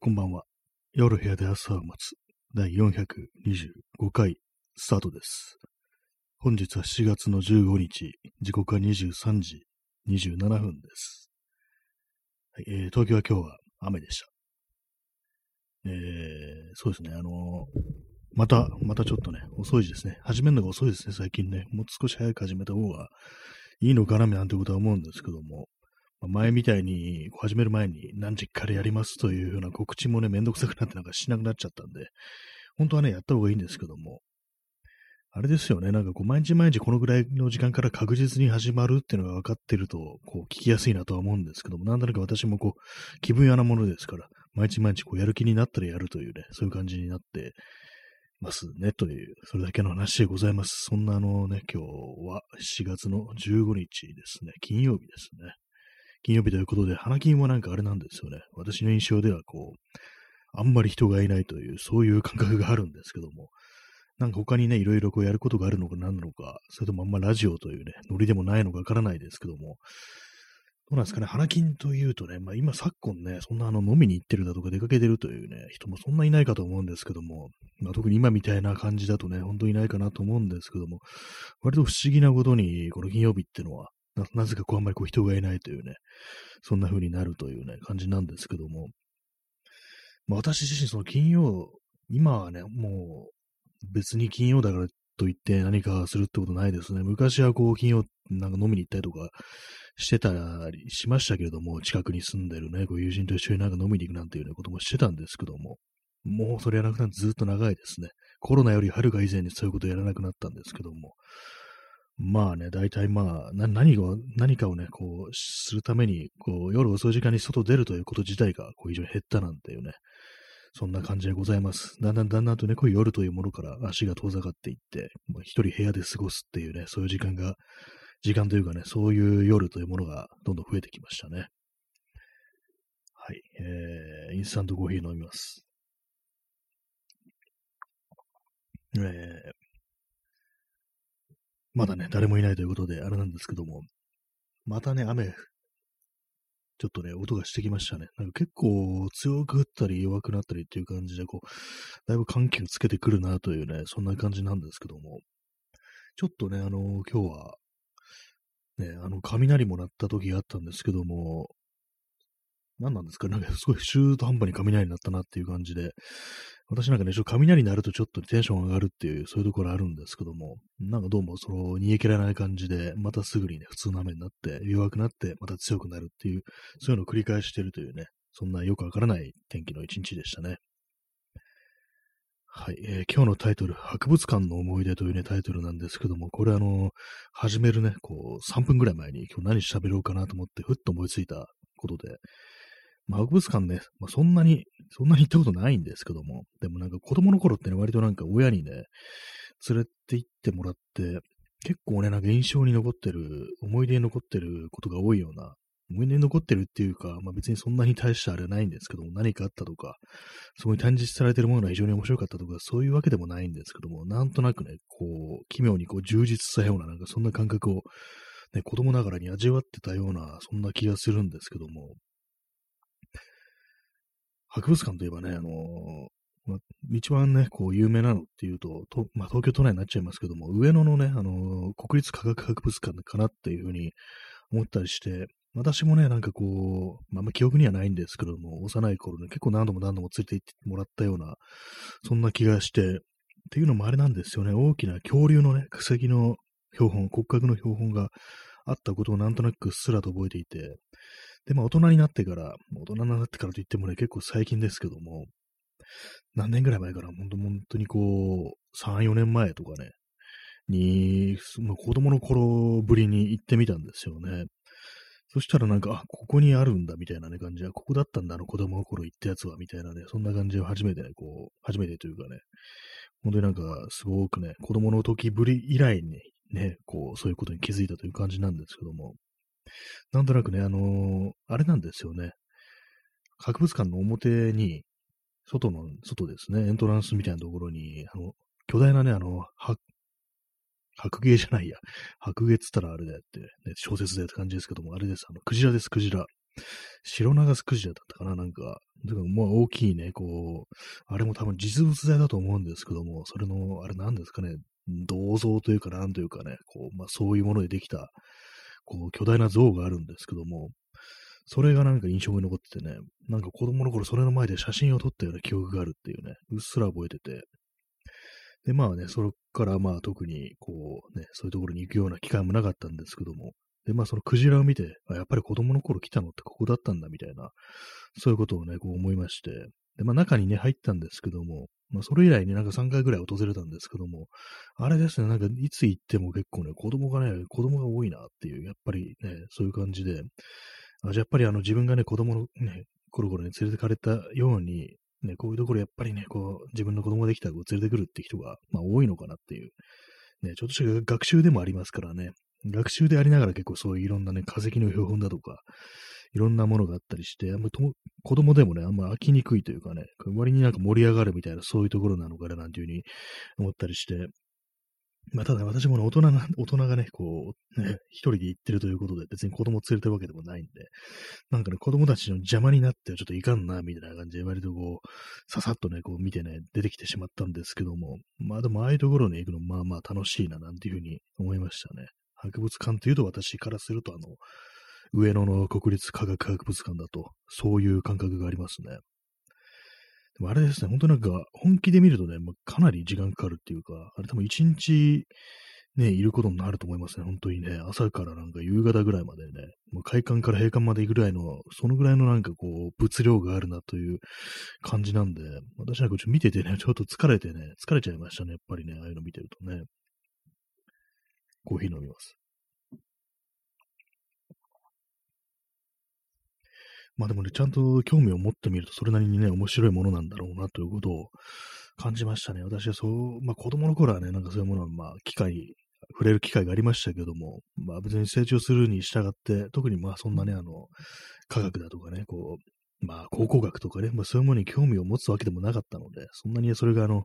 こんばんは。夜部屋で朝を待つ第425回スタートです。本日は7月の15日、時刻は23時27分です。はいえー東京は今日は雨でした。えーそうですね、あのーまた、またちょっとね、遅いですね。始めるのが遅いですね、最近ね。もう少し早く始めた方がいいのかななんてことは思うんですけども、前みたいに、始める前に何時からやりますというような告知もね、めんどくさくなってなんかしなくなっちゃったんで、本当はね、やった方がいいんですけども、あれですよね、なんかこう、毎日毎日このぐらいの時間から確実に始まるっていうのが分かってると、こう、聞きやすいなとは思うんですけども、なんとなく私もこう、気分屋なものですから、毎日毎日こう、やる気になったらやるというね、そういう感じになってますね、という、それだけの話でございます。そんなあのね、今日は7月の15日ですね、金曜日ですね。金曜日ということで、花金はなんかあれなんですよね。私の印象ではこう、あんまり人がいないという、そういう感覚があるんですけども、なんか他にね、いろいろこうやることがあるのか何なのか、それともあんまラジオというね、ノリでもないのかわからないですけども、どうなんですかね、花金というとね、まあ今昨今ね、そんなあの飲みに行ってるだとか出かけてるというね、人もそんないないかと思うんですけども、まあ特に今みたいな感じだとね、本当にいないかなと思うんですけども、割と不思議なことに、この金曜日ってのは、ななぜかこうあんまりこう人がいないというね、そんな風になるというね、感じなんですけども、まあ、私自身その金曜、今はね、もう別に金曜だからといって何かするってことないですね。昔はこう金曜なんか飲みに行ったりとかしてたりしましたけれども、近くに住んでるね、こう友人と一緒になんか飲みに行くなんていうね、こともしてたんですけども、もうそれやらなくなってずっと長いですね。コロナよりはるか以前にそういうことやらなくなったんですけども、まあね、大体まあ、な何が、何かをね、こう、するために、こう、夜遅い時間に外出るということ自体が、こう、非常に減ったなんていうね、そんな感じでございます。だんだんだんだんとね、こう夜というものから足が遠ざかっていって、まあ一人部屋で過ごすっていうね、そういう時間が、時間というかね、そういう夜というものがどんどん増えてきましたね。はい、えー、インスタントコーヒー飲みます。えー、まだね、誰もいないということで、あれなんですけども、またね、雨、ちょっとね、音がしてきましたね。なんか結構強く降ったり弱くなったりっていう感じで、こう、だいぶ緩急つけてくるなというね、そんな感じなんですけども、ちょっとね、あの今日は、ね、あの、雷も鳴った時があったんですけども、何なんですか？なんかすごい中途半端に雷になったなっていう感じで、私なんかね、ちょっと雷になるとちょっとテンション上がるっていう、そういうところあるんですけども、なんかどうもその逃げ切らない感じで、またすぐにね、普通の雨になって、弱くなって、また強くなるっていう、そういうのを繰り返してるというね、そんなよくわからない天気の一日でしたね。はい、えー今日のタイトル、博物館の思い出というね、タイトルなんですけども、これあの、始めるね、こう、3分ぐらい前に今日何喋ろうかなと思って、ふっと思いついたことで、博物館ね、まあ、そんなに、そんなに行ったことないんですけども、でもなんか子供の頃ってね、割となんか親にね、連れて行ってもらって、結構ね、なんか印象に残ってる、思い出に残ってることが多いような、思い出に残ってるっていうか、まあ別にそんなに大したあれはないんですけども、何かあったとか、そこに展示されてるものが非常に面白かったとか、そういうわけでもないんですけども、なんとなくね、こう、奇妙にこう充実したような、なんかそんな感覚を、ね、子供ながらに味わってたような、そんな気がするんですけども、博物館といえばね、あのまあ一番ね、こう、有名なのっていうと、とまあ、東京都内になっちゃいますけども、上野のね、あの国立科学博物館かなっていうふうに思ったりして、私もね、なんかこう、まあ、ま記憶にはないんですけども、幼い頃ね、結構何度も何度も連れて行ってもらったような、そんな気がして、っていうのもあれなんですよね、大きな恐竜のね、化石の標本、骨格の標本があったことをなんとなくすらと覚えていて、で、まあ大人になってから、大人になってからといってもね、結構最近ですけども、何年ぐらい前かな、本当本当にこう、3、4年前とかね、に、まあ子供の頃ぶりに行ってみたんですよね。そしたらなんか、あ、ここにあるんだみたいなね感じで、ここだったんだ、あの子供の頃行ったやつは、みたいなね、そんな感じを初めてね、こう、初めてというかね、本当になんか、すごくね、子供の時ぶり以来にね、こう、そういうことに気づいたという感じなんですけども、なんとなくね、あのーあれなんですよね。博物館の表に、外の、外ですね、エントランスみたいなところに、あの、巨大なね、あの、は白芸じゃないや。白芸っつったらあれだよって、ね、小説だよって感じですけども、あれです。あの、クジラです、クジラ。白長スクジラだったかななんか、だからまあ大きいね、こう、あれも多分実物大だと思うんですけども、それの、あれなんですかね、銅像というかなんというかね、こう、まあそういうものでできた、こう、巨大な像があるんですけども、それがなんか印象に残っててね、なんか子供の頃それの前で写真を撮ったような記憶があるっていうね、うっすら覚えてて、で、まあね、それからまあ特にこうね、そういうところに行くような機会もなかったんですけども、で、まあそのクジラを見て、あやっぱり子供の頃来たのってここだったんだみたいな、そういうことをね、こう思いまして、で、まあ中にね、入ったんですけども、まあそれ以来になんか3回ぐらい訪れたんですけども、あれですね、なんかいつ行っても結構ね、子供がね、子供が多いなっていう、やっぱりね、そういう感じで、あじゃやっぱりあの自分がね、子供のね、頃々に連れてかれたように、ね、こういうところやっぱりね、こう、自分の子供ができたら連れてくるって人が、まあ多いのかなっていう、ね、ちょっとした学習でもありますからね、学習でありながら結構そういういろんなね、化石の標本だとか、いろんなものがあったりして、あんまと子供でもね、あんま飽きにくいというかね、割になんか盛り上がるみたいな、そういうところなのかななんていうふうに思ったりして、まあ、ただ私もね、大人が、大人がね、こう、ね、一人で行ってるということで、別に子供連れてるわけでもないんで、なんかね、子供たちの邪魔になってはちょっといかんな、みたいな感じで、割とこう、ささっとね、こう見てね、出てきてしまったんですけども、まあでも、ああいうところに行くの、まあまあ楽しいな、なんていうふうに思いましたね。博物館というと、私からすると、あの、上野の国立科学博物館だと、そういう感覚がありますね。でもあれですね、本当なんか、本気で見るとね、まあ、かなり時間かかるっていうか、あれ多分一日、ね、いることになると思いますね、本当にね。朝からなんか夕方ぐらいまでね、もう開館から閉館まで行くぐらいの、そのぐらいのなんかこう、物量があるなという感じなんで、私なんかちょっと見ててね、ちょっと疲れてね、疲れちゃいましたね、やっぱりね、ああいうの見てるとね。コーヒー飲みます。まあでもね、ちゃんと興味を持ってみると、それなりにね、面白いものなんだろうなということを感じましたね。私はそう、まあ子供の頃はね、なんかそういうものは、まあ機会、触れる機会がありましたけども、まあ別に成長するに従って、特にまあそんなね、あの、科学だとかね、こう、まあ考古学とかね、まあそういうものに興味を持つわけでもなかったので、そんなにそれがあの、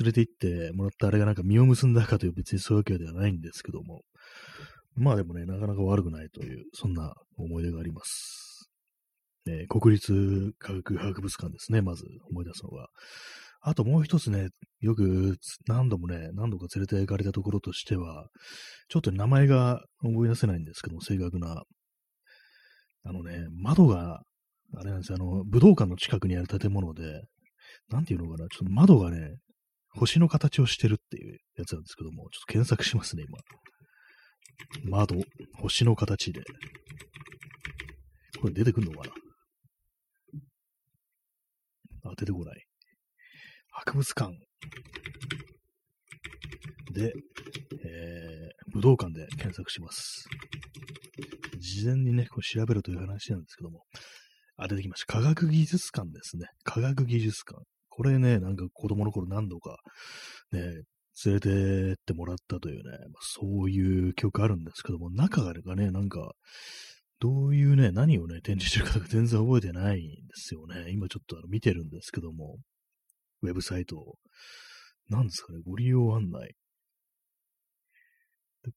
連れて行ってもらったあれがなんか実を結んだかという別にそういうわけではないんですけども、まあでもね、なかなか悪くないという、そんな思い出があります。え、国立科学博物館ですね、まず思い出すのが。あともう一つね、よく何度もね、何度か連れて行かれたところとしては、ちょっと名前が思い出せないんですけど、正確な。あのね、窓が、あれなんですよ、あの、武道館の近くにある建物で、なんていうのかな、ちょっと窓がね、星の形をしてるっていうやつなんですけども、ちょっと検索しますね、今。窓、星の形で。これ出てくるのかな？あ、出てこない。博物館で、えー、武道館で検索します。事前にね、こう調べるという話なんですけども、あ、出てきました。科学技術館ですね。科学技術館。これね、なんか子供の頃何度か、ね、連れてってもらったというね、まあ、そういう記憶あるんですけども、中がね、なんか、どういうね、何をね、展示してるかとか 全然覚えてないんですよね。今ちょっとあの見てるんですけども、ウェブサイトを。何ですかね、ご利用案内。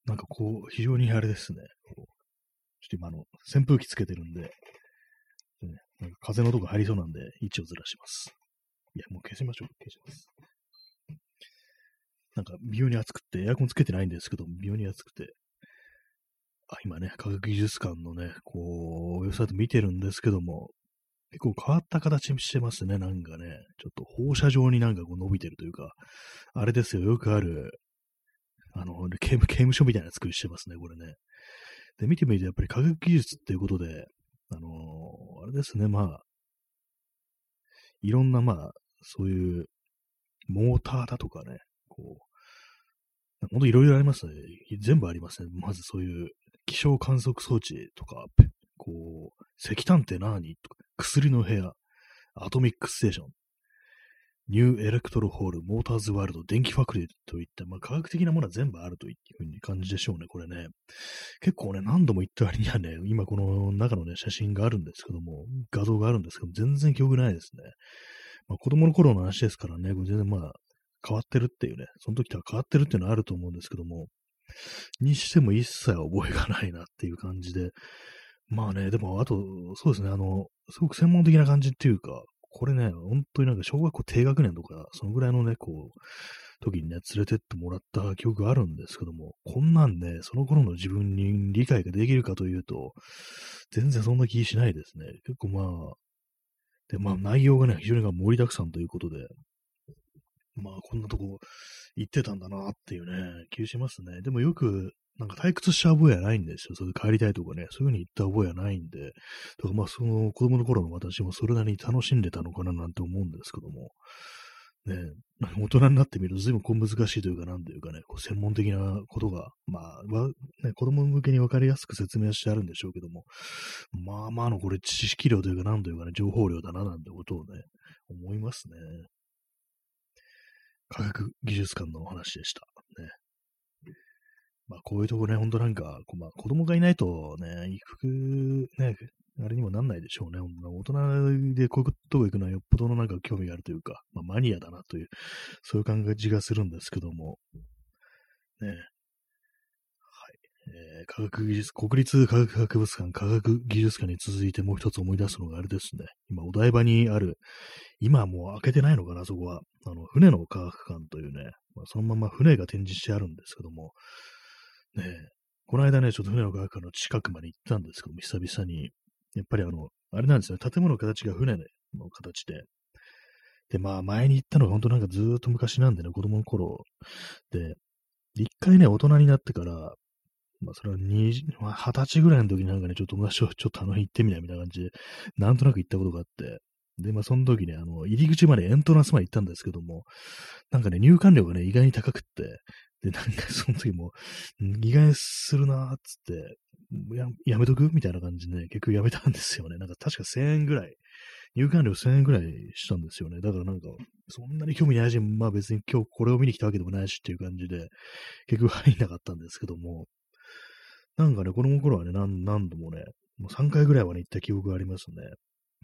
なんかこう、非常にあれですね。ちょっと今あの、扇風機つけてるんで、ね、なんか風のとこ入りそうなんで、位置をずらします。いや、もう消しましょう。消します。なんか、微妙に暑くて、エアコンつけてないんですけど、微妙に暑くて、今ね、科学技術館のね、こう、ウェブサイト見てるんですけども、結構変わった形してますね、なんかね。ちょっと放射状になんかこう伸びてるというか、あれですよ、よくある、あの、刑務所みたいな作りしてますね、これね。で、見てみるとやっぱり科学技術っていうことで、あのー、あれですね、まあ、いろんなまあ、そういう、モーターだとかね、こう、ほんといろいろありますね。全部ありますね。まずそういう気象観測装置とか、こう、石炭って何とか、薬の部屋、アトミックステーション、ニューエレクトロホール、モーターズワールド、電気ファクリーといった、まあ、科学的なものは全部あるというふうに感じでしょうね、これね。結構ね、何度も言った割にはね、今この中のね、写真があるんですけども、画像があるんですけど全然記憶ないですね。まあ、子供の頃の話ですからね、全然まあ、変わってるっていうね、その時とは変わってるっていうのはあると思うんですけども、にしても一切覚えがないなっていう感じで、まあね、でも、あと、そうですね、あの、すごく専門的な感じっていうか、これね、本当になんか小学校低学年とか、そのぐらいのね、こう、時にね、連れてってもらった記憶があるんですけども、こんなんね、その頃の自分に理解ができるかというと、全然そんな気しないですね。結構まあ、で、まあ内容がね、非常に盛りだくさんということで、まあこんなとこ行ってたんだなっていうね、気しますね。でもよく、なんか退屈した覚えはないんですよ。それで帰りたいとかね、そういう風に言った覚えはないんで、だからまあその子供の頃の私もそれなりに楽しんでたのかななんて思うんですけども、ね、大人になってみると随分こう難しいというか、なんというかね、こう専門的なことが、まあ、ね、子供向けに分かりやすく説明してあるんでしょうけども、まあまあのこれ知識量というか、なんというかね、情報量だななんてことをね、思いますね。科学技術館のお話でした。ね。まあ、こういうとこね、ほんとなんか、まあ、子供がいないとね、行く、ね、あれにもなんないでしょうね。大人でこういうとこ行くのはよっぽどのなんか興味があるというか、まあ、マニアだなという、そういう感じがするんですけども、ね。えー、科学技術、国立科学博物館、科学技術館に続いてもう一つ思い出すのがあれですね。今、お台場にある、今はもう開けてないのかな、そこは。あの、船の科学館というね、まあ、そのまま船が展示してあるんですけども、ね、この間ね、ちょっと船の科学館の近くまで行ったんですけども、久々に。やっぱりあの、あれなんですね、建物の形が船の形で。で、まあ前に行ったのが本当なんかずーっと昔なんでね、子供の頃。で、一回ね、大人になってから、まあそれは二十歳ぐらいの時になんかね、ちょっと友達とちょっとあの辺行ってみないみたいな感じで、なんとなく行ったことがあって、で、まあその時ね、あの、入り口までエントランスまで行ったんですけども、なんかね、入館料がね、意外に高くって、で、なんか その時も、意外するなーっつって、ややめとくみたいな感じで、ね、結局やめたんですよね。なんか確か1000円ぐらい、入館料1000円ぐらいしたんですよね。だからなんか、そんなに興味ないし、まあ別に今日これを見に来たわけでもないしっていう感じで、結局入んなかったんですけども、なんかね、子供の頃はね、何何度もね、もう3回ぐらいはね、行った記憶がありますね。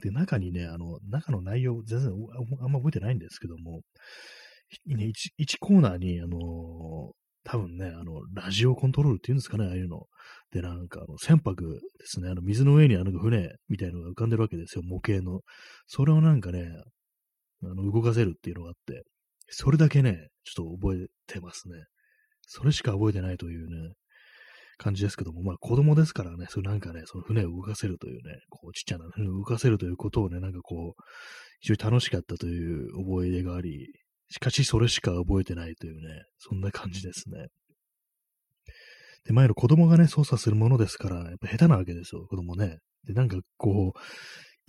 で、中にね、あの、中の内容、全然あんま覚えてないんですけども、ね 1, 1コーナーに、あのー、多分ね、あの、ラジオコントロールっていうんですかね、ああいうの。で、なんか、あの、船舶ですね、あの、水の上にあの船みたいのが浮かんでるわけですよ、模型の。それをなんかね、あの、動かせるっていうのがあって、それだけね、ちょっと覚えてますね。それしか覚えてないというね、感じですけども、まあ子供ですからね、それなんかね、その船を動かせるというね、こうちっちゃな船を動かせるということをね、なんかこう、非常に楽しかったという覚え出があり、しかしそれしか覚えてないというね、そんな感じですね。で、前の子供がね、操作するものですから、やっぱ下手なわけですよ、子供ね。で、なんかこう、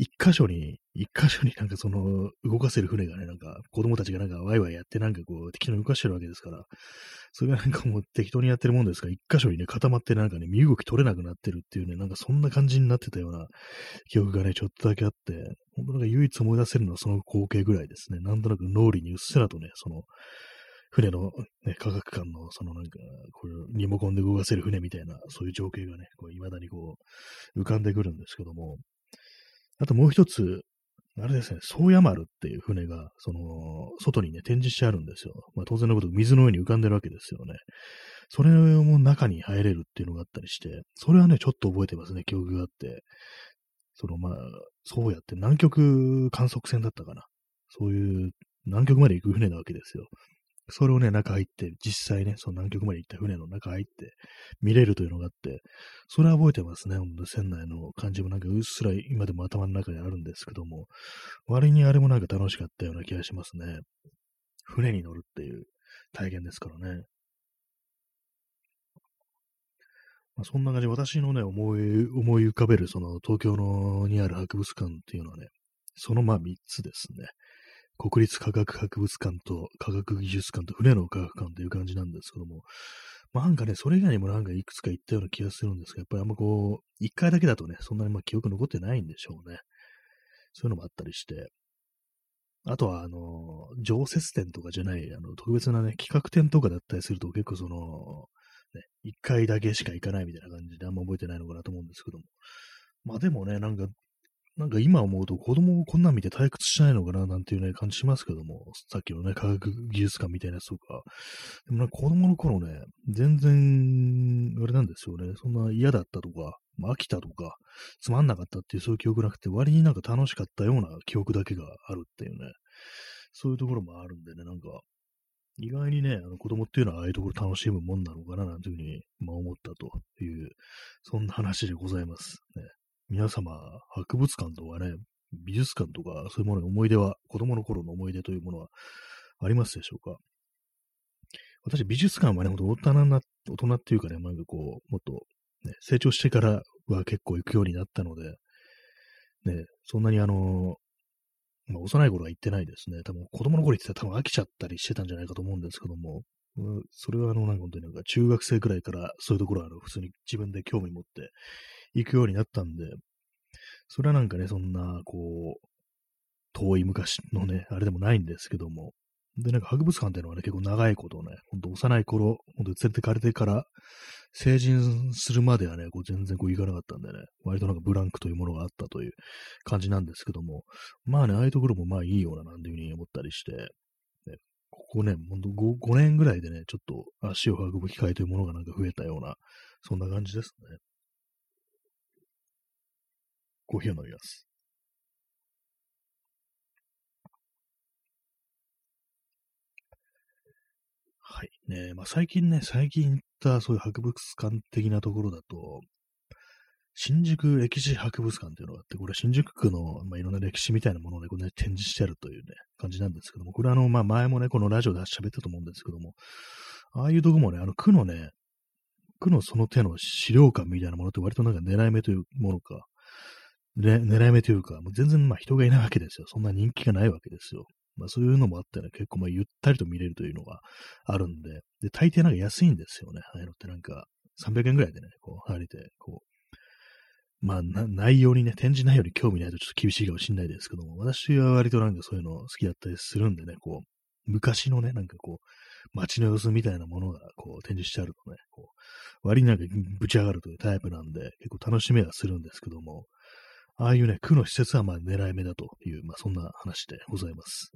一箇所に、一箇所になんかその、動かせる船がね、なんか、子供たちがなんかワイワイやってなんかこう、適当に動かしてるわけですから、それがなんかもう適当にやってるもんですから、一箇所にね、固まってなんかね、身動き取れなくなってるっていうね、なんかそんな感じになってたような記憶がね、ちょっとだけあって、本当なんか唯一思い出せるのはその光景ぐらいですね。なんとなく脳裏にうっすらとね、その、船の、ね、科学館の、そのなんか、こうリモコンで動かせる船みたいな、そういう情景がね、こう未だにこう、浮かんでくるんですけども、あともう一つ、あれですね、宗谷丸っていう船が、その、外にね、展示してあるんですよ。まあ当然のこと水の上に浮かんでるわけですよね。それも中に入れるっていうのがあったりして、それはね、ちょっと覚えてますね、記憶があって。その、まあ、そうやって南極観測船だったかな。そういう南極まで行く船なわけですよ。それをね、中入って、実際ね、その南極まで行った船の中入って見れるというのがあって、それは覚えてますね。ほんと船内の感じもなんかうっすら今でも頭の中にあるんですけども、割にあれもなんか楽しかったような気がしますね。船に乗るっていう体験ですからね。まあ、そんな感じ私のね、思い、思い浮かべるその東京のにある博物館っていうのはね、そのまあ3つですね。国立科学博物館と科学技術館と船の科学館という感じなんですけども、まあなんかね、それ以外にもなんかいくつか行ったような気がするんですが、やっぱりあんまこう、一回だけだとね、そんなにまあ記憶残ってないんでしょうね。そういうのもあったりして。あとは、あの、常設展とかじゃない、あの、特別なね、企画展とかだったりすると結構その、ね、一回だけしか行かないみたいな感じであんま覚えてないのかなと思うんですけども。まあでもね、なんかなんか今思うと子供をこんなん見て退屈しないのかななんていうね、感じしますけども、さっきのね、科学技術館みたいなやつとか。でもなんか子供の頃ね、全然、あれなんですよね、そんな嫌だったとか、まあ、飽きたとか、つまんなかったっていうそういう記憶なくて、割になんか楽しかったような記憶だけがあるっていうね、そういうところもあるんでね、なんか、意外にね、あの子供っていうのはああいうところ楽しむもんなのかななんていうふうに、まあ、思ったという、そんな話でございます。ね、皆様、博物館とかね、美術館とか、そういうものに思い出は、子供の頃の思い出というものはありますでしょうか？私、美術館はね、ほんと大人な、大人っていうかね、なんかこう、もっと、ね、成長してからは結構行くようになったので、ね、そんなにあの、まあ、幼い頃は行ってないですね。多分子供の頃行ってたら多分飽きちゃったりしてたんじゃないかと思うんですけども、それはあの、なんか本当になんか中学生くらいからそういうところはあの普通に自分で興味持って行くようになったんで、それはなんかね、そんな、こう、遠い昔のね、あれでもないんですけども、で、なんか博物館っていうのはね、結構長いことね、ほんと幼い頃、ほんと連れてかれてから、成人するまではね、こう全然こう行かなかったんでね、割となんかブランクというものがあったという感じなんですけども、まあね、ああいうところもまあいいようななんていうふうに思ったりして、ね、ここね、ほんと 5, 5年ぐらいでね、ちょっと足を運ぶ機会というものがなんか増えたような、そんな感じですね。コーヒーを飲みます。はい。ねまあ、最近ね、最近行ったそういう博物館的なところだと、新宿歴史博物館っていうのがあって、これ新宿区の、まあ、いろんな歴史みたいなものをね、こうね展示してあるというね、感じなんですけども、これあの、まあ、前もね、このラジオで喋ったと思うんですけども、ああいうとこもね、あの区のね、区のその手の資料館みたいなものって割となんか狙い目というものか、狙い目というか、もう全然まあ人がいないわけですよ。そんな人気がないわけですよ。まあそういうのもあってね、結構まあゆったりと見れるというのがあるんで、で、大抵なんか安いんですよね。ああいうのってなんか300円ぐらいでね、こう入れて、こう、まあ内容にね、展示内容に興味ないとちょっと厳しいかもしれないですけども、私は割となんかそういうの好きだったりするんでね、こう、昔のね、なんかこう、街の様子みたいなものがこう展示してあるとね、こう、割になんかぶち上がるというタイプなんで、結構楽しめはするんですけども、ああいうね、区の施設はまあ狙い目だという、まあそんな話でございます。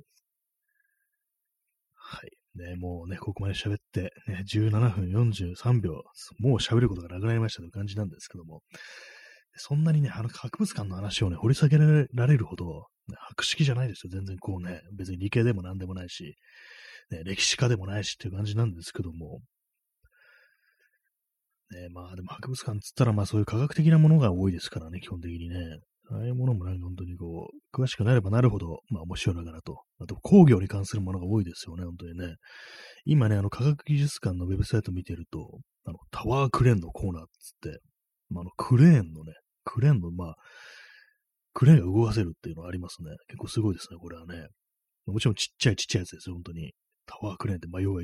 はい。ね、もうね、ここまで喋って、ね、17分43秒、もう喋ることがなくなりましたという感じなんですけども、そんなにね、あの博物館の話をね、掘り下げられるほど、博識じゃないですよ。全然こうね、別に理系でも何でもないし、ね、歴史家でもないしっていう感じなんですけども、ね、まあでも博物館っつったらまあそういう科学的なものが多いですからね、基本的にね。ああいうものもなんか本当にこう、詳しくなればなるほど、まあ面白いのかなと。あと工業に関するものが多いですよね、本当にね。今ね、あの科学技術館のウェブサイト見てると、あのタワークレーンのコーナーっつって、まあ、あのクレーンのね、クレーンのまあ、クレーンが動かせるっていうのがありますね。結構すごいですね、これはね。もちろんちっちゃいちっちゃいやつですよ、本当に。タワークレーンって、まあ、要は、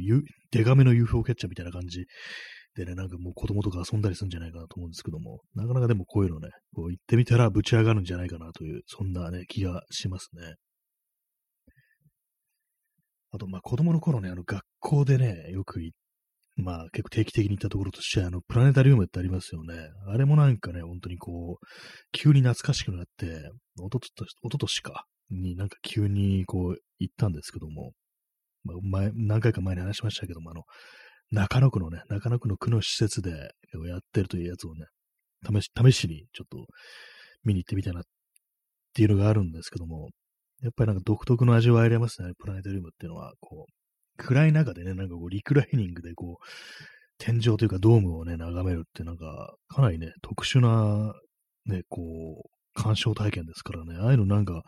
デカめの UFO キャッチャーみたいな感じでね、なんかもう子供とか遊んだりするんじゃないかなと思うんですけども、なかなかでもこういうのね、こう行ってみたらぶち上がるんじゃないかなという、そんなね、気がしますね。あと、まあ子供の頃ね、あの学校でね、よく行まあ結構定期的に行ったところとして、あの、プラネタリウムってありますよね。あれもなんかね、本当にこう、急に懐かしくなって、おととし、おととしか、になんか急にこう、行ったんですけども、まあ、前、何回か前に話しましたけども、あの、中野区のね、中野区の区の施設でやってるというやつをね、試し、試しにちょっと見に行ってみたいなっていうのがあるんですけども、やっぱりなんか独特の味わいありますね、プラネタリウムっていうのは、こう、暗い中でね、なんかこう、リクライニングでこう、天井というかドームをね、眺めるってなんか、かなりね、特殊な、ね、こう、鑑賞体験ですからね、ああいうのなんか、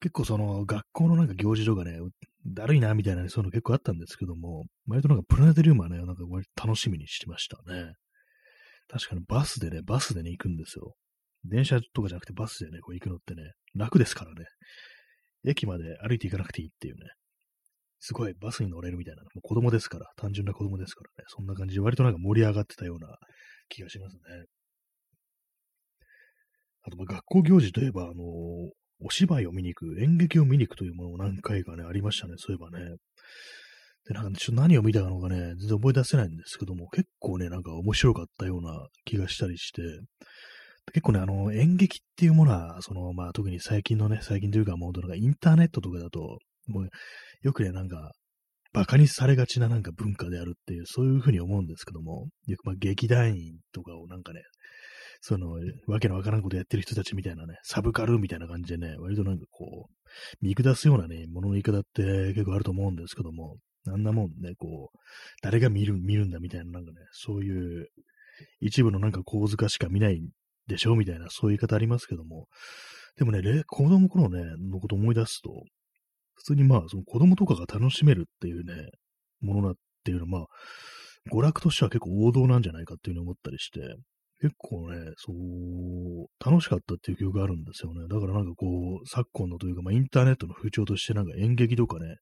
結構その学校のなんか行事とかね、だるいなみたいな、そういうの結構あったんですけども、割となんかプラネタリウムはね、なんか割と楽しみにしてましたね。確かにバスでね、バスでね、行くんですよ。電車とかじゃなくてバスでね、こう行くのってね、楽ですからね。駅まで歩いて行かなくていいっていうね。すごいバスに乗れるみたいな。もう子供ですから、単純な子供ですからね。そんな感じで割となんか盛り上がってたような気がしますね。あと、学校行事といえば、あのー、お芝居を見に行く、演劇を見に行くというものも何回かね、ありましたね、そういえばね。で、なんかねちょっと何を見たのかね、全然覚え出せないんですけども、結構ね、なんか面白かったような気がしたりして、結構ね、あの、演劇っていうものは、その、まあ、特に最近のね、最近というか、もう、なんかインターネットとかだと、もう、よくね、なんか、馬鹿にされがちななんか文化であるっていう、そういうふうに思うんですけども、よくまあ劇団員とかをなんかね、その、わけのわからんことやってる人たちみたいなね、サブカルみたいな感じでね、割となんかこう、見下すようなね、ものの言い方って結構あると思うんですけども、あんなもんね、こう、誰が見る、見るんだみたいな、なんかね、そういう一部のなんか構図化しか見ないでしょみたいな、そういう言い方ありますけども、でもね、子供の頃ね、のこと思い出すと、普通にまあ、その子供とかが楽しめるっていうね、ものだっていうのは、まあ、娯楽としては結構王道なんじゃないかっていうふうに思ったりして、結構ね、そう、楽しかったっていう記憶があるんですよね。だからなんかこう、昨今のというか、まあ、インターネットの風潮としてなんか演劇とかね、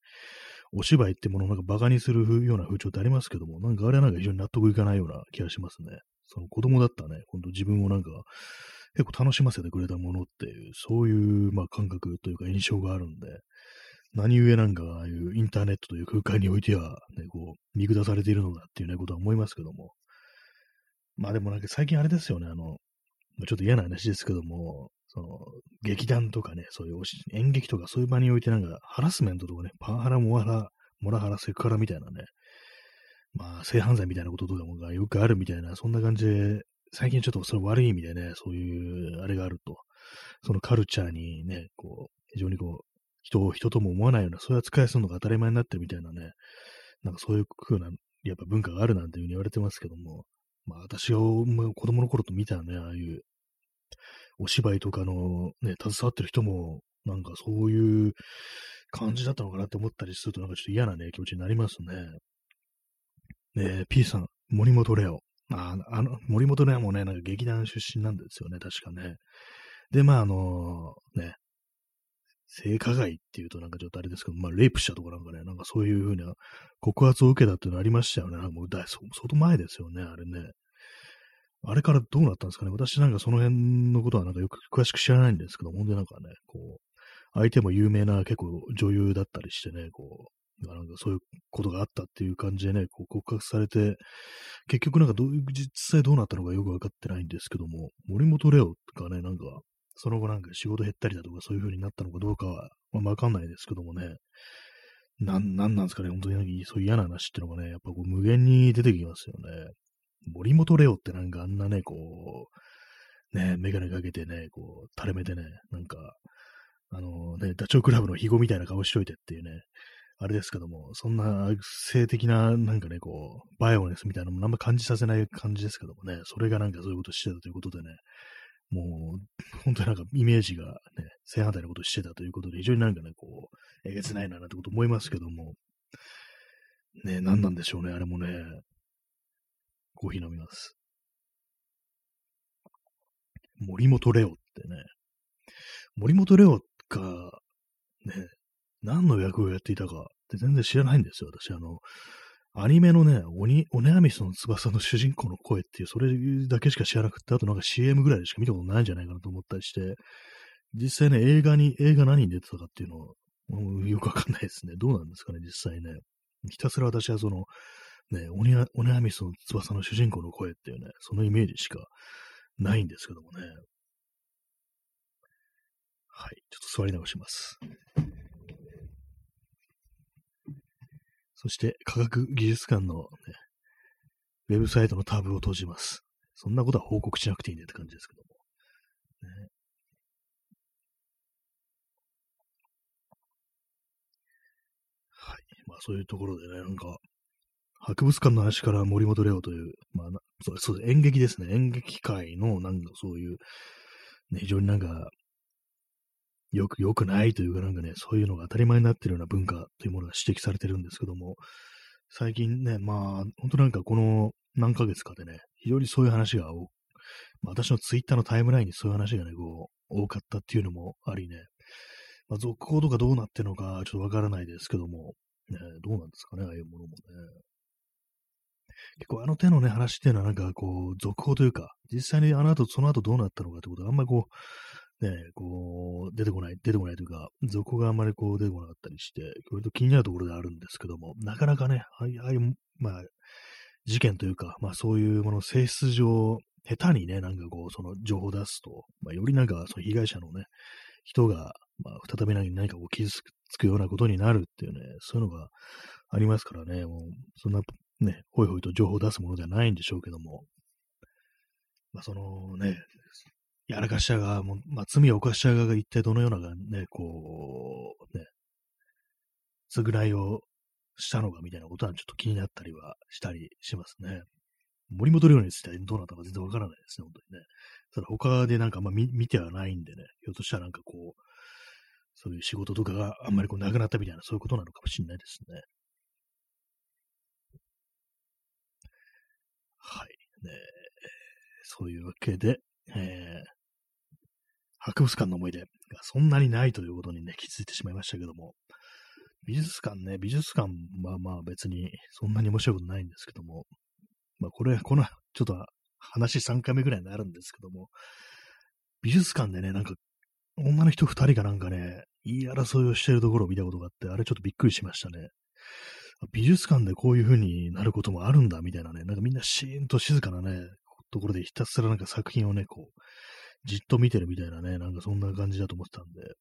お芝居ってものをなんか馬鹿にするような風潮ってありますけども、なんかあれはなんか非常に納得いかないような気がしますね。その子供だったね、ほんと自分をなんか結構楽しませてくれたものっていう、そういうまあ感覚というか印象があるんで、何故なんかああいうインターネットという空間においては、ね、こう、見下されているのだっていうね、ことは思いますけども、まあでもなんか最近あれですよね、あの、ちょっと嫌な話ですけども、その、劇団とかね、そういう演劇とかそういう場においてなんか、ハラスメントとかね、パワハラ、モラハラ、モラハラ、セクハラみたいなね、まあ、性犯罪みたいなこととかもがよくあるみたいな、そんな感じで、最近ちょっとそれ悪い意味でね、そういう、あれがあると、そのカルチャーにね、こう、非常にこう、人を人とも思わないような、そういう扱いするのが当たり前になってるみたいなね、なんかそういう風な、やっぱ文化があるなんていうふうに言われてますけども、まあ私が子供の頃と見たね、ああいうお芝居とかのね、携わってる人も、なんかそういう感じだったのかなって思ったりすると、なんかちょっと嫌なね、気持ちになりますね。ね P さん、森本レオ。ああの、森本レオもね、なんか劇団出身なんですよね、確かね。で、まあ、あのね、性加害っていうとなんかちょっとあれですけど、まあ、レイプしたとかなんかね、なんかそういうふうな告発を受けたっていうのありましたよね。もうだ相当前ですよね、あれね。あれからどうなったんですかね私なんかその辺のことはなんかよく詳しく知らないんですけど、ほんでなんかね、こう、相手も有名な結構女優だったりしてね、こう、なんかそういうことがあったっていう感じでね、こう告白されて、結局なんかどういう、実際どうなったのかよくわかってないんですけども、森本レオがね、なんか、その後なんか仕事減ったりだとかそういう風になったのかどうかは、まあ、わかんないですけどもね、なん、なんなんですかね、本当にそういう嫌な話っていうのがね、やっぱこう無限に出てきますよね。森本レオってなんかあんなね、こう、ね、メガネかけてね、こう、垂れ目でね、なんか、あのね、ダチョウ倶楽部の肥後みたいな顔しといてっていうね、あれですけども、そんな性的な、なんかね、こう、バイオネスみたいなのもあんま感じさせない感じですけどもね、それがなんかそういうことしてたということでね、もう、本当になんかイメージがね、正反対のことしてたということで、非常になんかね、こう、えげつないななんてこと思いますけども、ね、何なんでしょうね、あれもね、コーヒー飲みます。森本レオってね、森本レオが、ね、何の役をやっていたかって全然知らないんですよ、私。あの、アニメのね、鬼、オネアミスの翼の主人公の声っていう、それだけしか知らなくて、あとなんか CM ぐらいでしか見たことないんじゃないかなと思ったりして、実際ね、映画に、映画何に出てたかっていうのは、うんよくわかんないですね。どうなんですかね、実際ね。ひたすら私はその、ね、オニア、オニアミスの翼の主人公の声っていうね、そのイメージしかないんですけどもね。はい、ちょっと座り直します。そして、科学技術館の、ね、ウェブサイトのタブを閉じます。そんなことは報告しなくていいねって感じですけども。ね、はい。まあそういうところでね、なんか、博物館の話から森本レオという、まあ、そうそう演劇ですね。演劇界の、なんかそういう、ね、非常になんか、よく、良くないというかなんかね、そういうのが当たり前になっているような文化というものが指摘されてるんですけども、最近ね、まあ、本当なんかこの何ヶ月かでね、非常にそういう話が多まあ、私のツイッターのタイムラインにそういう話がね、こう、多かったっていうのもありね、まあ、続行とかどうなってるのかちょっとわからないですけども、ね、どうなんですかね、ああいうものもね。結構あの手のね、話っていうのはなんかこう、続報というか、実際にあの後、その後どうなったのかってことがあんまりこう、ね、こう、出てこない、出てこないというか、続報があまりこう出てこなかったりして、割と気になるところであるんですけども、なかなかね、ああいう、まあ、事件というか、まあそういうもの性質上、下手にね、なんかこう、その情報を出すと、まあ、よりなんか、その被害者のね、人が、まあ、再び何かこう傷つくようなことになるっていうね、そういうのがありますからね、もう、そんな、ね、ほいほいと情報を出すものではないんでしょうけども、まあ、そのね、やらかした側も、まあ、罪を犯した側が一体どのようなね、こう、ね、償いをしたのかみたいなことはちょっと気になったりはしたりしますね。森本亮についてはどうなったか全然わからないですね、本当にね。ただ他でなんかまあ見見てはないんでね、ひょっとしたらなんかこう、そういう仕事とかがあんまりこうなくなったみたいな、そういうことなのかもしれないですね。はい。ね、そういうわけで、えー、博物館の思い出がそんなにないということにね、気づいてしまいましたけども、美術館ね、美術館はまあ別にそんなに面白いことないんですけども、まあこれ、この、ちょっと話3回目ぐらいになるんですけども、美術館でね、なんか、女の人2人がなんかね、言い争いをしてるところを見たことがあって、あれちょっとびっくりしましたね。美術館でこういう風になることもあるんだ、みたいなね、なんかみんなシーンと静かなね、ところでひたすらなんか作品をね、こう、じっと見てるみたいなね、なんかそんな感じだと思ってたんで、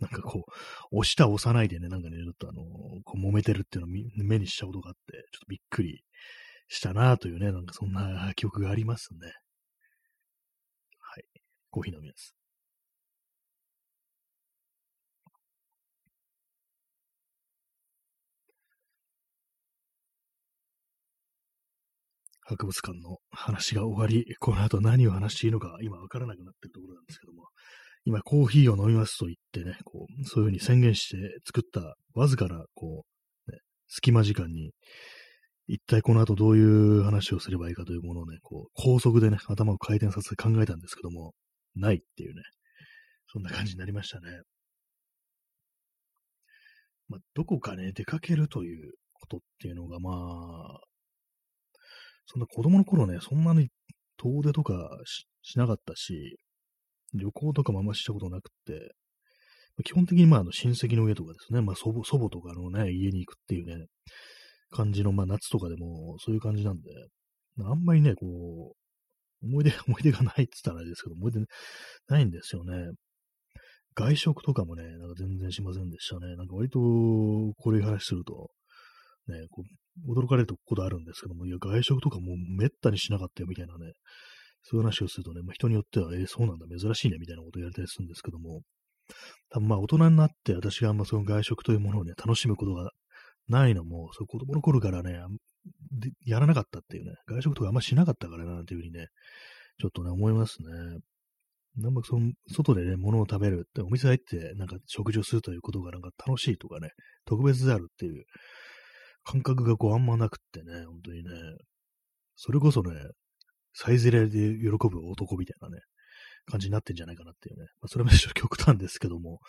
なんかこう、押した押さないでね、なんかね、ちょっとあの、こう揉めてるっていうのを目にしたことがあって、ちょっとびっくりしたなというね、なんかそんな記憶がありますね。はい。コーヒー飲みます。博物館の話が終わり、この後何を話していいのか今わからなくなってるところなんですけども、今コーヒーを飲みますと言ってね、こう、そういうふうに宣言して作ったわずかな、こう、ね、隙間時間に、一体この後どういう話をすればいいかというものをね、こう、高速でね、頭を回転させて考えたんですけども、ないっていうね、そんな感じになりましたね。まあ、どこかね、出かけるということっていうのが、まあ、そんな子供の頃ね、そんなに遠出とかしなかったし、旅行とかもあんましたことなくて、基本的にまああの親戚の家とかですね、まあ祖母祖母とかのね、家に行くっていうね、感じの、まあ夏とかでもそういう感じなんで、あんまりね、こう、思い出、思い出がないって言ったらあれですけど、思い出ないんですよね。外食とかもね、なんか全然しませんでしたね。なんか割と、これ話すると、ね、こう、驚かれることあるんですけども、いや、外食とかもうめったにしなかったよ、みたいなね、そういう話をするとね、まあ、人によっては、えー、そうなんだ、珍しいね、みたいなことを言われたりするんですけども、多分まあ大人になって私があんまその外食というものをね、楽しむことがないのも、そう子供の頃からね、やらなかったっていうね、外食とかあんましなかったからな、っていうふうにね、ちょっとね、思いますね。なんかその、外でね、物を食べるって、お店入って、なんか食事をするということがなんか楽しいとかね、特別であるっていう感覚がこうあんまなくってね、本当にね、それこそね、サイズレで喜ぶ男みたいなね、感じになってんじゃないかなっていうね。まあ、それもちょっと極端ですけども、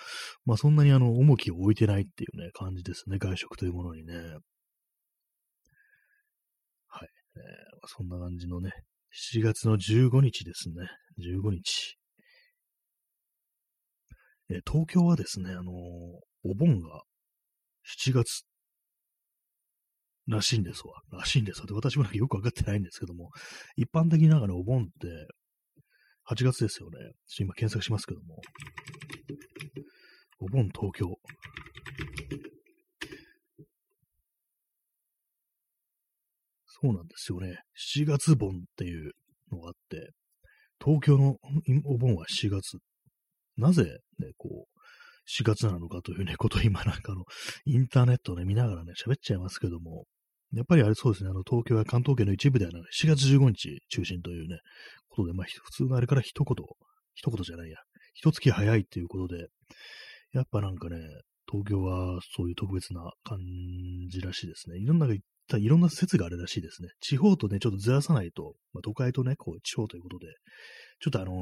まあそんなにあの、重きを置いてないっていうね、感じですね、外食というものにね。はい。えー、そんな感じのね、7月の15日ですね。15日。え、東京はですね、あのー、お盆が7月らしいんですわ。らしいんですわ。で、私もなんかよくわかってないんですけども、一般的になんかね、お盆って、8月ですよね。ちょっと今検索しますけども。お盆東京。そうなんですよね。7月盆っていうのがあって、東京のお盆は7月。なぜ、ね、こう、4月なのかというね、ことを今なんかの、インターネットで見ながらね、喋っちゃいますけども、やっぱりあれそうですね、あの、東京や関東圏の一部ではなく、4月15日中心というね、ことで、まあ、普通のあれから一言、一言じゃないや、一月早いっていうことで、やっぱなんかね、東京はそういう特別な感じらしいですね。いろんな、いろんな説があるらしいですね。地方とね、ちょっとずらさないと、まあ、都会とね、こう、地方ということで、ちょっとあのー、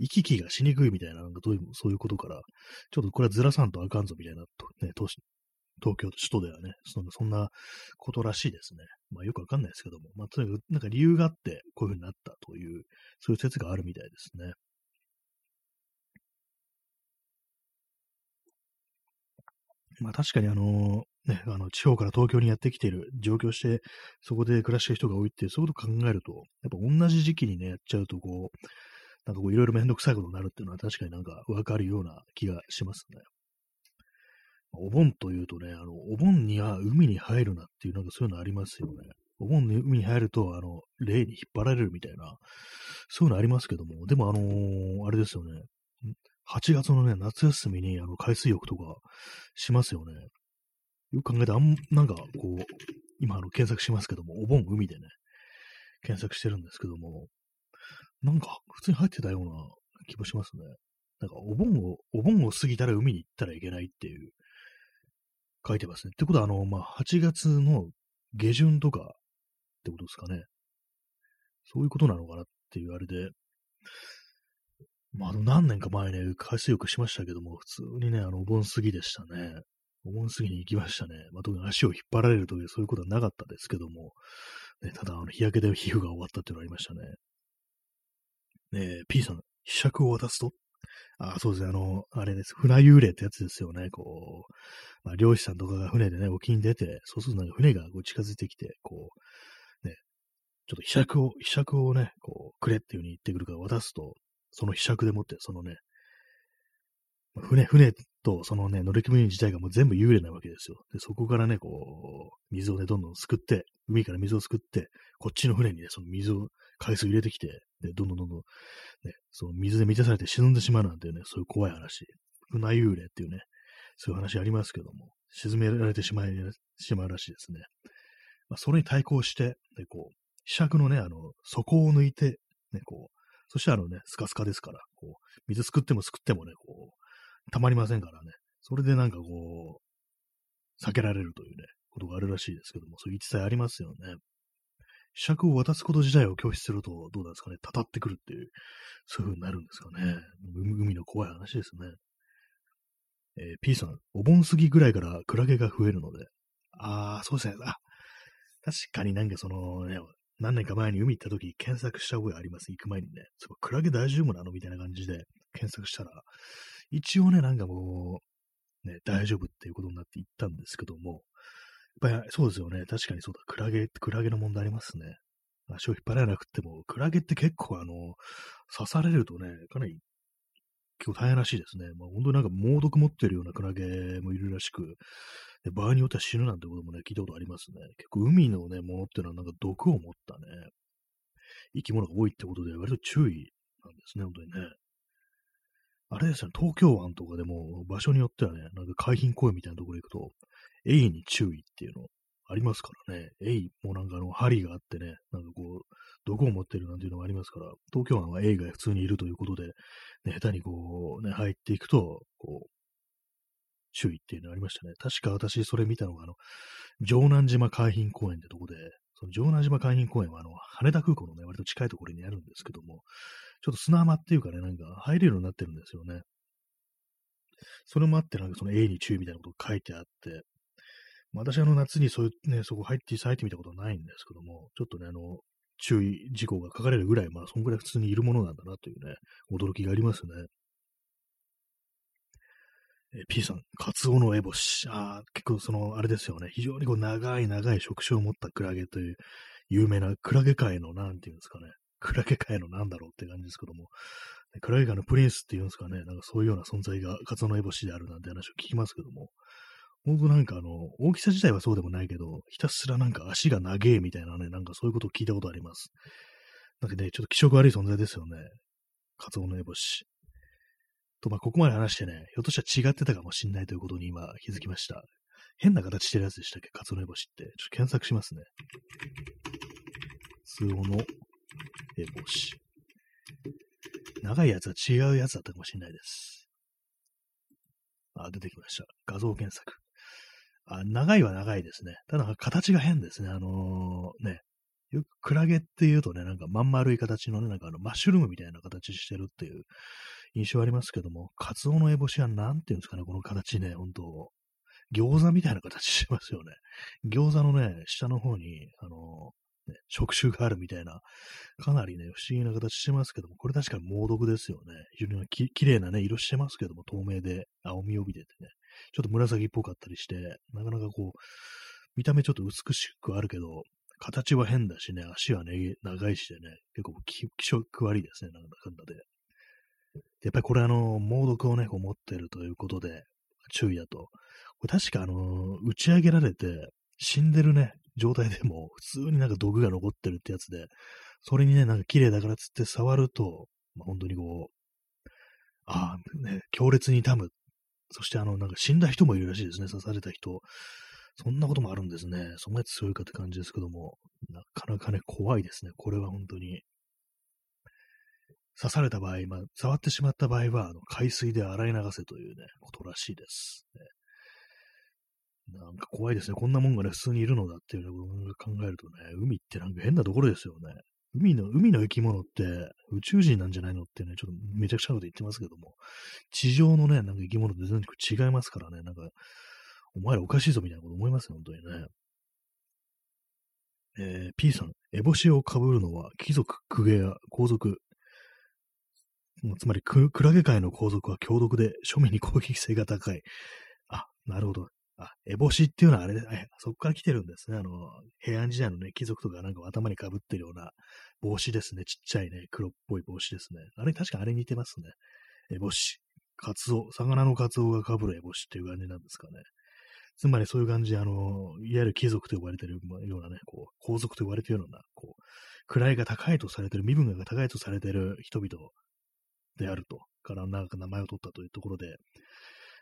行き来がしにくいみたいな、なんかどういう、そういうことから、ちょっとこれはずらさんとあかんぞみたいな、ね、都市東京首都ではね、そそんなことらしいですね。まあよくわかんないですけども、まあとにかくなんか理由があってこういうふうになったという、そういう説があるみたいですね。まあ確かにあのね、あの、地方から東京にやってきている、上京して、そこで暮らしてる人が多いって、そういうことを考えると、やっぱ同じ時期にね、やっちゃうと、こう、なんかこう、いろいろめんどくさいことになるっていうのは確かになんかわかるような気がしますね。お盆というとね、あの、お盆には海に入るなっていう、なんかそういうのありますよね。お盆に海に入ると、あの、霊に引っ張られるみたいな、そういうのありますけども、でもあのー、あれですよね。8月のね、夏休みにあの海水浴とかしますよね。よく考えて、あん、なんかこう、今あの検索しますけども、お盆海でね、検索してるんですけども、なんか普通に入ってたような気もしますね。なんかお盆を、お盆を過ぎたら海に行ったらいけないっていう書いてますね。ってことは、あの、まあ、8月の下旬とかってことですかね。そういうことなのかなっていうあれで、まあ、あの何年か前ね、海水浴しましたけども、普通にね、あの、お盆過ぎでしたね。お盆過ぎに行きましたね。まあ、特に足を引っ張られるというそういうことはなかったですけども、ね、ただ、あの、日焼けで皮膚が終わったっていうのがありましたね。ねえ、P さん、被釈を渡すと？あそうですね、あの、あれです。船幽霊ってやつですよね。こう、まあ、漁師さんとかが船でね、沖に出て、そうするとなんか船がこう近づいてきて、こう、ね、ちょっと被釈を、被釈をね、こう、くれっていう風に言ってくるから渡すと、その被釈でもって、そのね、船、船とそのね、乗り組員自体がもう全部幽霊なわけですよ。で、そこからね、こう、水をね、どんどんすくって、海から水をすくって、こっちの船にね、その水を、海水入れてきて、で、どんどんどんどん、ね、その水で満たされて沈んでしまうなんていうね、そういう怖い話。船幽霊っていうね、そういう話ありますけども、沈められてしまい、しまうらしいですね。まあ、それに対抗して、で、こう、磁石のね、あの、底を抜いて、ね、こう、そしてあのね、スカスカですから、こう、水すくってもすくってもね、こう、たまりませんからね。それでなんかこう、避けられるというね、ことがあるらしいですけども、そういう一切ありますよね。磁石を渡すこと自体を拒否すると、どうなんですかね、たたってくるっていう、そういう風になるんですかね。海の怖い話ですね。えー、P さん、お盆過ぎぐらいからクラゲが増えるので。ああ、そうですね。あ、確かになんかそのね、何年か前に海行った時検索した覚えあります。行く前にね。そうクラゲ大丈夫なのみたいな感じで検索したら、一応ね、なんかもう、ね、大丈夫っていうことになって行ったんですけども、ぱりそうですよね。確かにそうだ。クラゲって、クラゲの問題ありますね。足を引っ張らなくても、クラゲって結構あの、刺されるとね、かなり結構大変らしいですね。まあ本当になんか猛毒持ってるようなクラゲもいるらしく、で場合によっては死ぬなんてこともね、聞いたことありますね。結構海のね、ものっていうのはなんか毒を持ったね、生き物が多いってことで、割と注意なんですね、本当にね。あれですね、東京湾とかでも場所によってはね、なんか海浜公園みたいなところ行くと、エイに注意っていうのありますからね。エイもなんかあの、針があってね、なんかこう、毒を持ってるなんていうのがありますから、東京湾はエイが普通にいるということで、ね、下手にこう、ね、入っていくと、こう、注意っていうのがありましたね。確か私それ見たのが、あの、城南島海浜公園ってとこで、その城南島海浜公園はあの、羽田空港のね、割と近いところにあるんですけども、ちょっと砂浜っていうかね、なんか入れるようになってるんですよね。それもあって、なんかその A に注意みたいなことが書いてあって、私あの夏にそういうね、そこ入って、入ってみたことないんですけども、ちょっとね、あの、注意事項が書かれるぐらい、まあ、そんぐらい普通にいるものなんだなというね、驚きがありますね。え P さん、カツオのエボシ。ああ、結構その、あれですよね。非常にこう長い長い触手を持ったクラゲという、有名なクラゲ界の、なんていうんですかね。クラゲ界のなんだろうって感じですけども、クラゲ界のプリンスっていうんですかね。なんかそういうような存在がカツオのエボシであるなんて話を聞きますけども、本当なんかあの、大きさ自体はそうでもないけど、ひたすらなんか足が長えみたいなね、なんかそういうことを聞いたことあります。なんかね、ちょっと気色悪い存在ですよね。カツオのエボシ。と、まあ、ここまで話してね、ひょっとしたら違ってたかもしんないということに今気づきました。変な形してるやつでしたっけ？カツオのエボシって。ちょっと検索しますね。カツオのエボシ。長いやつは違うやつだったかもしれないです。あ、出てきました。画像検索。あ、長いは長いですね。ただ、形が変ですね。あのー、ね、よくクラゲっていうとね、なんかまん丸い形のね、なんかあのマッシュルームみたいな形してるっていう印象ありますけども、カツオのエボシはなんていうんですかね、この形ね、ほんと、餃子みたいな形してますよね。餃子のね、下の方に、あのね、触手があるみたいな、かなりね、不思議な形してますけども、これ確かに猛毒ですよね。非常に綺麗なね、色してますけども、透明で青みを帯びててね、ちょっと紫っぽかったりして、なかなかこう、見た目ちょっと美しくあるけど、形は変だしね、足はね、長いしでね、結構気色悪いですね、なんだかんだで。やっぱりこれあの、猛毒をね、こう持ってるということで、注意だと。これ確かあの、打ち上げられて、死んでるね、状態でも、普通になんか毒が残ってるってやつで、それにね、なんか綺麗だからつって触ると、まあ、本当にこう、ああ、ね、強烈に痛む。そしてあの、なんか死んだ人もいるらしいですね、刺された人。そんなこともあるんですね。そんなに強いかって感じですけども、なかなかね、怖いですね。これは本当に。刺された場合、まあ、触ってしまった場合は、あの海水で洗い流せというね、ことらしいです。ね、なんか怖いですね。こんなもんがね、普通にいるのだっていうのを考えるとね、海ってなんか変なところですよね。海の、海の生き物って宇宙人なんじゃないのってね、ちょっとめちゃくちゃなこと言ってますけども、地上のね、なんか生き物と全然違いますからね、なんか、お前らおかしいぞみたいなこと思いますよ、本当にね。えー、P さん、烏帽子をかぶるのは貴族、公家や皇族、つまりクラゲ界の皇族は強毒で庶民に攻撃性が高い。あ、なるほど。あ、烏帽子っていうのはあれで、そこから来てるんですね。あの、平安時代のね、貴族とかなんか頭にかぶってるような帽子ですね。ちっちゃいね、黒っぽい帽子ですね。あれ、確かあれ似てますね。烏帽子。カツオ、魚のカツオがかぶる烏帽子っていう感じなんですかね。つまりそういう感じで、あの、いわゆる貴族と呼ばれてるようなね、こう、皇族と呼ばれてるような、こう、位が高いとされてる、身分が高いとされてる人々であると、からなんか名前を取ったというところで、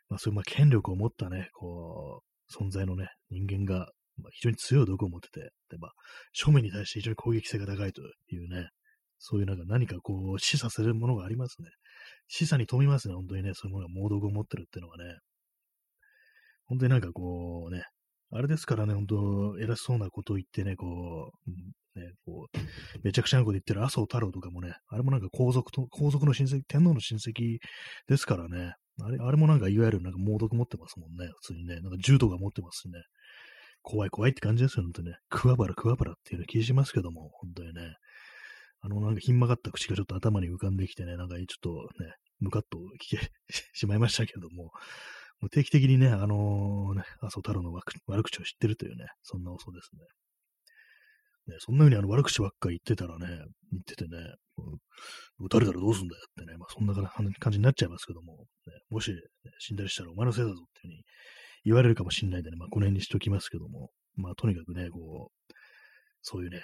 まあそういうまあ権力を持ったね、こう、存在のね、人間が、まあ、非常に強い毒を持ってて、で、まあ、正面に対して非常に攻撃性が高いというね、そういうなんか何かこう、示唆するものがありますね。示唆に富みますね、本当にね、そういうものが猛毒を持ってるっていうのはね。本当になんかこうね、あれですからね、本当偉そうなことを言ってね、こう、ね、こう、めちゃくちゃなこと言ってる麻生太郎とかもね、あれもなんか皇族と、皇族の親戚、天皇の親戚ですからね、あれ、あれもなんかいわゆるなんか猛毒持ってますもんね、普通にね、なんか銃とか持ってますしね、怖い怖いって感じですよ、ね本当にね。クワバラ、クワバラっていうの気しますけども、本当にね。あの、なんかひん曲がった口がちょっと頭に浮かんできてね、なんかちょっとね、ムカッと聞け しまいましたけども、もう定期的にね、あのー、ね、麻生太郎の悪口を知ってるというね、そんな嘘ですね。ね、そんな風にあの悪口ばっか言ってたらね、言っててね、撃たれたらどうすんだよってね、まあそんな感じになっちゃいますけども、ね、もし、ね、死んだりしたらお前のせいだぞっていう風に言われるかもしんないんでね、まあこの辺にしときますけども、まあとにかくね、こう、そういうね、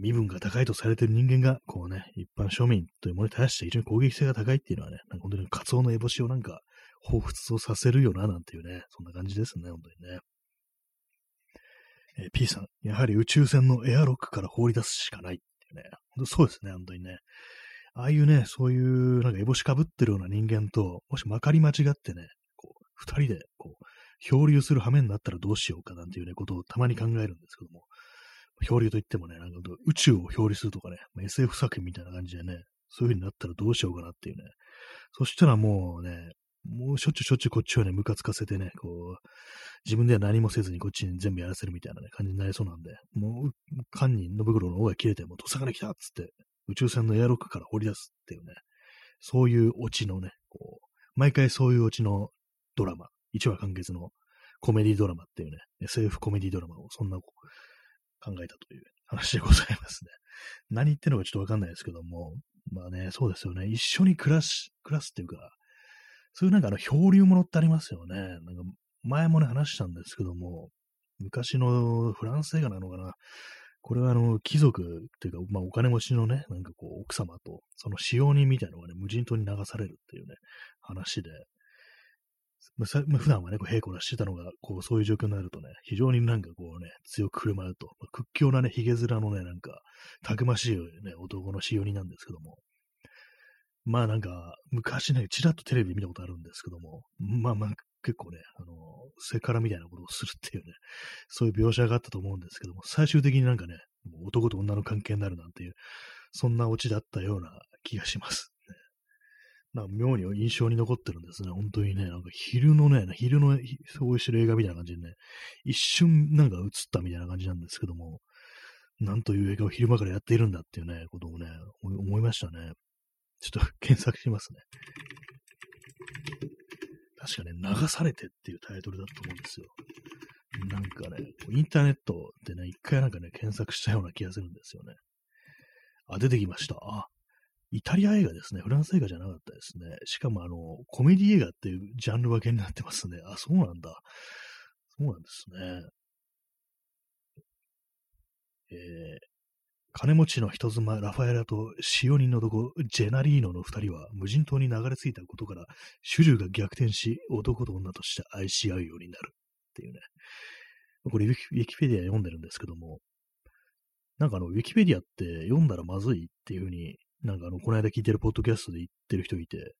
身分が高いとされている人間が、こうね、一般庶民というものに対して非常に攻撃性が高いっていうのはね、なんか本当にカツオの烏帽子をなんか彷彿とさせるよな、なんていうね、そんな感じですね、本当にね。えー、P さん、やはり宇宙船のエアロックから放り出すしかないってね、本当そうですね、本当にね。ああいうね、そういう、なんか、烏帽子かぶってるような人間と、もしまかり間違ってね、こう、二人で、こう、漂流する羽目になったらどうしようかなんていうね、ことをたまに考えるんですけども、漂流といってもね、なんか宇宙を漂流するとかね、まあ、SF 作品みたいな感じでね、そういう風になったらどうしようかなっていうね。そしたらもうね、もうしょっちゅうしょっちゅうこっちをね、ムカつかせてね、こう、自分では何もせずにこっちに全部やらせるみたいなね、感じになりそうなんで、もう、堪忍信袋の尾が切れて、もう、土佐が来たっつって、宇宙船のエアロックから掘り出すっていうね、そういうオチのね、こう、毎回そういうオチのドラマ、1話完結のコメディドラマっていうね、SF コメディドラマをそんな考えたという話でございますね。何言ってるのかちょっとわかんないですけども、まあね、そうですよね。一緒に暮らし、暮らすっていうか、そういうなんかあの漂流物ってありますよね。なんか前もね話したんですけども、昔のフランス映画なのかな。これはあの貴族っていうか、まあお金持ちのね、なんかこう奥様とその使用人みたいなのがね、無人島に流されるっていうね、話で、まあ、普段はね、こう平行なしてたのが、こう、そういう状況になるとね、非常になんかこうね、強く振る舞うと、まあ、屈強なね、髭面のね、なんか、たくましいね、男の使用人なんですけども、まあなんか、昔ね、ちらっとテレビ見たことあるんですけども、まあまあ、結構ね、あの、セカラみたいなことをするっていうね、そういう描写があったと思うんですけども、最終的になんかね、もう男と女の関係になるなんていう、そんなオチだったような気がします。ね、なんか妙に印象に残ってるんですね。本当にね、なんか昼のね、昼のそうしてる映画みたいな感じでね、一瞬なんか映ったみたいな感じなんですけども、なんという映画を昼間からやっているんだっていうね、ことをね、思いましたね。ちょっと検索しますね。確かね、流されてっていうタイトルだと思うんですよ。なんかね、インターネットでね、一回なんかね、検索したような気がするんですよね。あ、出てきました。あ、イタリア映画ですね。フランス映画じゃなかったですね。しかもあの、コメディ映画っていうジャンル分けになってますね。あ、そうなんだ。そうなんですね。えー、金持ちの人妻ラファエラと使用人の男ジェナリーノの二人は無人島に流れ着いたことから主従が逆転し男と女として愛し合うようになるっていうね。これウィキペディア読んでるんですけども、なんかあの、ウィキペディアって読んだらまずいっていうふうに、なんかあの、この間聞いてるポッドキャストで言ってる人いて、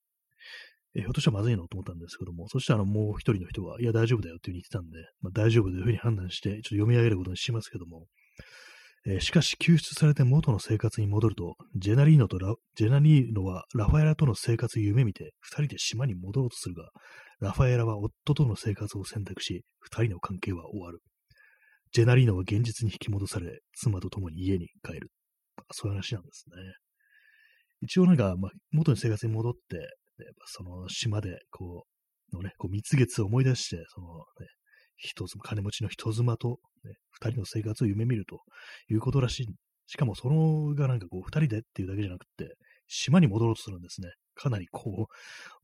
え、ひょっとしたらまずいのと思ったんですけども、そしたらもう一人の人が、いや大丈夫だよっていうふうに言ってたんで、まあ、大丈夫というふうに判断して、ちょっと読み上げることにしますけども、えー、しかし救出されて元の生活に戻ると、ジェナリーノとラ、ジェナリーノはラファエラとの生活を夢見て、二人で島に戻ろうとするが、ラファエラは夫との生活を選択し、二人の関係は終わる。ジェナリーノは現実に引き戻され、妻と共に家に帰る。そういう話なんですね。一応なんか、まあ、元の生活に戻って、その島で、こう、のね、こう蜜月を思い出して、そのね、人妻、金持ちの人妻と、ね、二人の生活を夢見るということらしい。しかもそのがなんかこう、二人でっていうだけじゃなくて、島に戻ろうとするんですね。かなりこ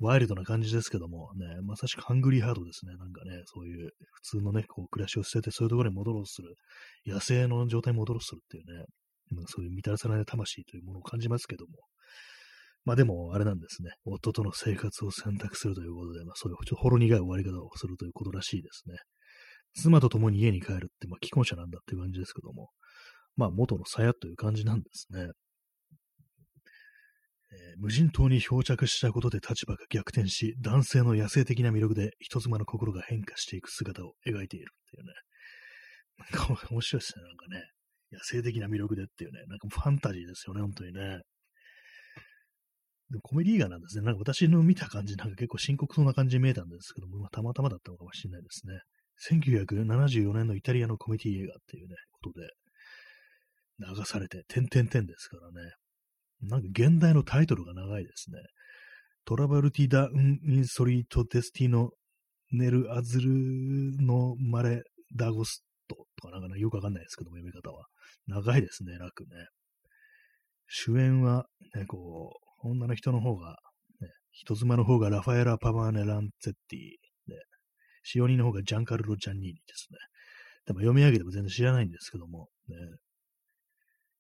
う、ワイルドな感じですけども、ね、まさしくハングリーハードですね。なんかね、そういう普通のね、こう暮らしを捨ててそういうところに戻ろうとする、野生の状態に戻ろうとするっていうね、そういう満たさない魂というものを感じますけども、まあでも、あれなんですね。夫との生活を選択するということで、まあそういうちょっとほろ苦い終わり方をするということらしいですね。妻と共に家に帰るって、まあ既婚者なんだっていう感じですけども、まあ元の鞘という感じなんですね。えー、無人島に漂着したことで立場が逆転し、男性の野生的な魅力で人妻の心が変化していく姿を描いているっていうね。なんか面白いですね、なんかね。野生的な魅力でっていうね。なんかファンタジーですよね、本当にね。でもコメディ映画なんですね。なんか私の見た感じ、なんか結構深刻そうな感じに見えたんですけども、まあ、たまたまだったのかもしれないですね。1974年のイタリアのコメディ映画っていうね、ことで、流されて、点々点ですからね。なんか現代のタイトルが長いですね。トラバルティダ・ン・インソリート・デスティノ・ネル・アズルのマレ・ダゴストとかなんか、ね、よくわかんないですけども、読み方は。長いですね、楽ね。主演は、ね、こう、女の人の方が、ね、人妻の方がラファエラ・パマーネ・ランツェッティ使用人の方がジャンカルロ・ジャンニーニですね。でも読み上げても全然知らないんですけども、ね、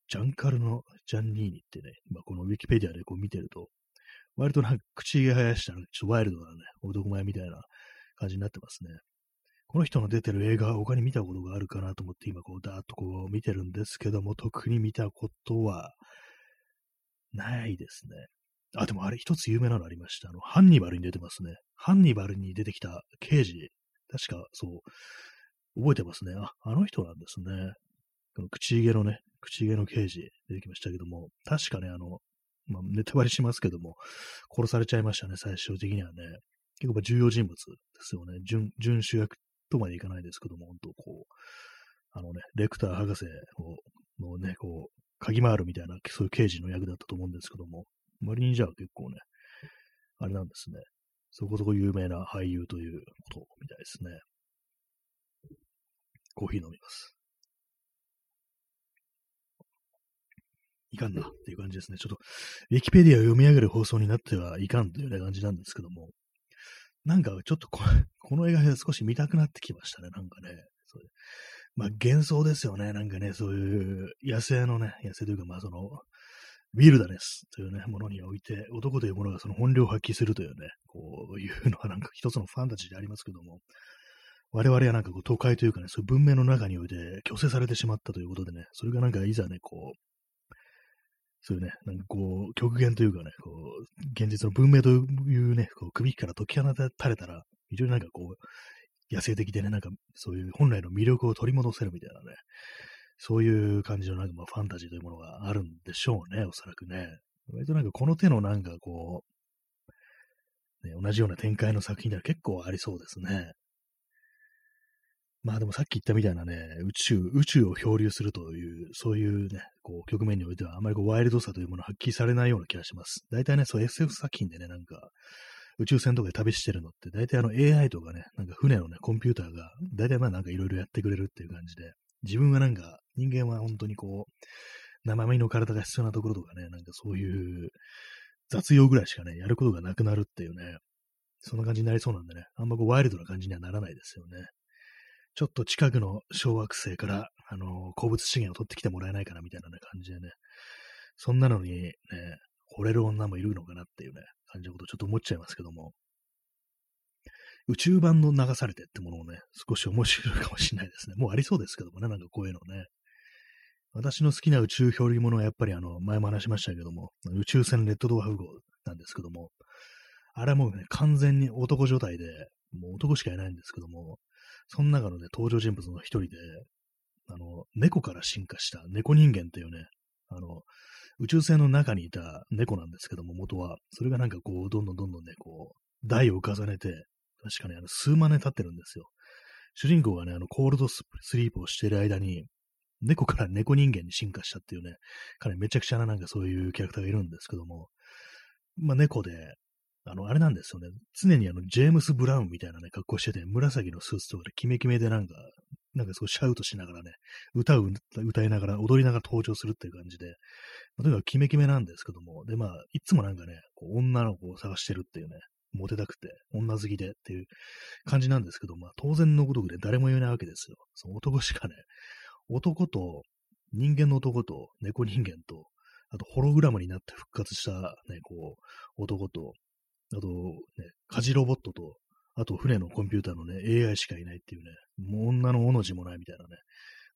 ジャンカルのジャンニーニってね、今このウィキペディアでこう見てると、割となんか口毛生やしたら、ちょっとワイルドなね、男前みたいな感じになってますね。この人の出てる映画、他に見たことがあるかなと思って今こうダーッとこう見てるんですけども、特に見たことはないですね。あ、でもあれ一つ有名なのありました。あの、ハンニバルに出てますね。ハンニバルに出てきた刑事、確かそう、覚えてますね。あ、あの人なんですね。この口毛のね、口毛の刑事出てきましたけども、確かね、あの、まあ、ネタバレしますけども、殺されちゃいましたね、最終的にはね。結構重要人物ですよね。準、準主役とまでいかないですけども、本当こう、あのね、レクター博士をのね、こう、鍵回るみたいな、そういう刑事の役だったと思うんですけども、割にじゃあ結構ね、あれなんですね。そこそこ有名な俳優ということみたいですね。コーヒー飲みます。いかんなっていう感じですね。ちょっと、ウィキペディアを読み上げる放送になってはいかんというような感じなんですけども、なんかちょっとここの映画で少し見たくなってきましたね、なんかね。そうまあ幻想ですよね、なんかね、そういう野生のね、野生というか、まあその、ウィルダネスというね、ものにおいて、男というものがその本領を発揮するというね、こういうのはなんか一つのファンタジーでありますけども、我々はなんかこう都会というかね、そういう文明の中において虚勢されてしまったということでね、それがなんかいざね、こう、そういうね、なんかこう、極限というかね、こう、現実の文明というね、こう首から解き放たれたら、非常になんかこう、野生的でね、なんかそういう本来の魅力を取り戻せるみたいなね、そういう感じのなんかまあファンタジーというものがあるんでしょうね、おそらくね。割となんかこの手のなんかこう、ね、同じような展開の作品では結構ありそうですね。まあでもさっき言ったみたいなね、宇宙、宇宙を漂流するという、そういうね、こう、局面においては、あまりこう、ワイルドさというものを発揮されないような気がします。大体ね、そう SF 作品でね、なんか、宇宙船とかで旅してるのって、大体あの AI とかね、なんか船のね、コンピューターが、大体まあなんかいろいろやってくれるっていう感じで、自分はなんか、人間は本当にこう、生身の体が必要なところとかね、なんかそういう雑用ぐらいしかね、やることがなくなるっていうね、そんな感じになりそうなんでね、あんまこうワイルドな感じにはならないですよね。ちょっと近くの小惑星から、あのー、鉱物資源を取ってきてもらえないかなみたいな、ね、感じでね、そんなのにね、惚れる女もいるのかなっていうね、感じのことをちょっと思っちゃいますけども、宇宙版の流されてってものをね、少し面白いかもしれないですね。もうありそうですけどもね、なんかこういうのね。私の好きな宇宙漂流物はやっぱりあの、前も話しましたけども、宇宙船レッドドワーフ号なんですけども、あれはもうね、完全に男状態で、もう男しかいないんですけども、その中のね、登場人物の一人で、あの、猫から進化した猫人間っていうね、あの、宇宙船の中にいた猫なんですけども、元は、それがなんかこう、どんどんどんどんね、こう、台を重ねて、確かにあの、数万年経ってるんですよ。主人公がね、あの、コールドスリープをしている間に、猫から猫人間に進化したっていうね、彼めちゃくちゃななんかそういうキャラクターがいるんですけども、まあ猫で、あの、あれなんですよね。常にあの、ジェームス・ブラウンみたいなね、格好してて、紫のスーツとかでキメキメでなんか、なんかすごいシャウトしながらね、歌を歌いながら、踊りながら登場するっていう感じで、まあ、とにかくキメキメなんですけども、で、まあ、いつもなんかね、こう女の子を探してるっていうね、モテたくて、女好きでっていう感じなんですけど、まあ、当然のごとくで誰も言えないわけですよ。その男しかね、男と、人間の男と猫人間と、あとホログラムになって復活したね、こう、男と、あと、ね、家事ロボットと、あと船のコンピューターのね、AI しかいないっていうね、もう女のおの字もないみたいなね、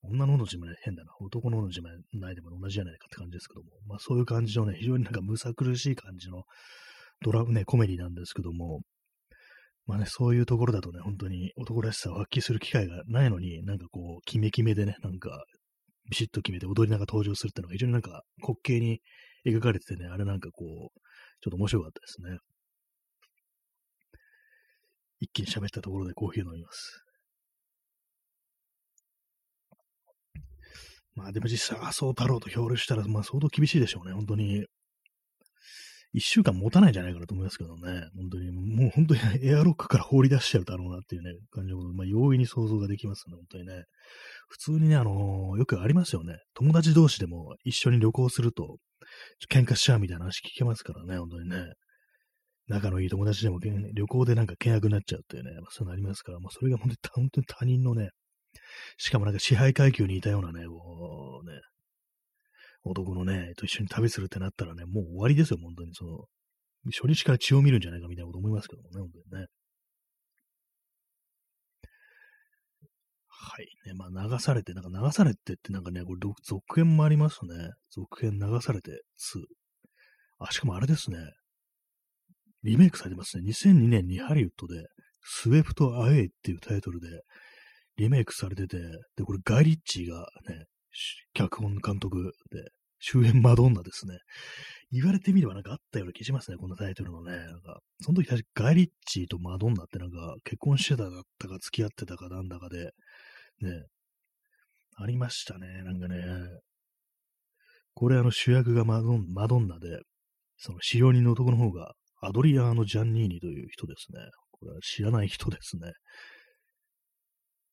女のおの字もね、変だな、男のおの字もないでも同じじゃないかって感じですけども、まあそういう感じのね、非常になんかむさ苦しい感じのドラね、コメディなんですけども、まあね、そういうところだとね、本当に男らしさを発揮する機会がないのに、なんかこう、キメキメでね、なんか、ビシッと決めて踊りながら登場するっていうのが非常になんか滑稽に描かれててね、あれなんかこう、ちょっと面白かったですね。一気に喋ったところでコーヒー飲みます。まあでも実際、麻生太郎と漂流したら、まあ相当厳しいでしょうね、本当に。一週間持たないんじゃないかなと思いますけどね。本当に、もう本当に エアロックから放り出しちゃうだろうなっていうね、感じの、まあ容易に想像ができますね、本当にね。普通にね、あのー、よくありますよね。友達同士でも一緒に旅行すると、喧嘩しちゃうみたいな話聞けますからね、本当にね。仲のいい友達でも旅行でなんか険悪になっちゃうっていうね、まあ、そういうのありますから、まあ、それが本当に他人のね、しかもなんか支配階級にいたようなね、こうね、男のね、と一緒に旅するってなったらね、もう終わりですよ、本当に。その、初日から血を見るんじゃないかみたいなこと思いますけどもね、本当にね。はい。ね、まあ流されて、なんか流されてってなんかね、これ続編もありますね。続編流されて2。あ、しかもあれですね。リメイクされてますね。2002年にハリウッドで、スウェプト・アウェイっていうタイトルでリメイクされてて、で、これガイリッチーがね、脚本監督で、周辺マドンナですね。言われてみればなんかあったような気しますね、このタイトルのね。なんか、その時確かガイリッチーとマドンナってなんか結婚してただったか付き合ってたかなんだかで、ね、ありましたね、なんかね。これあの主役がマドンマドンナで、その使用人の男の方がアドリアーノ・ジャンニーニという人ですね。これは知らない人ですね。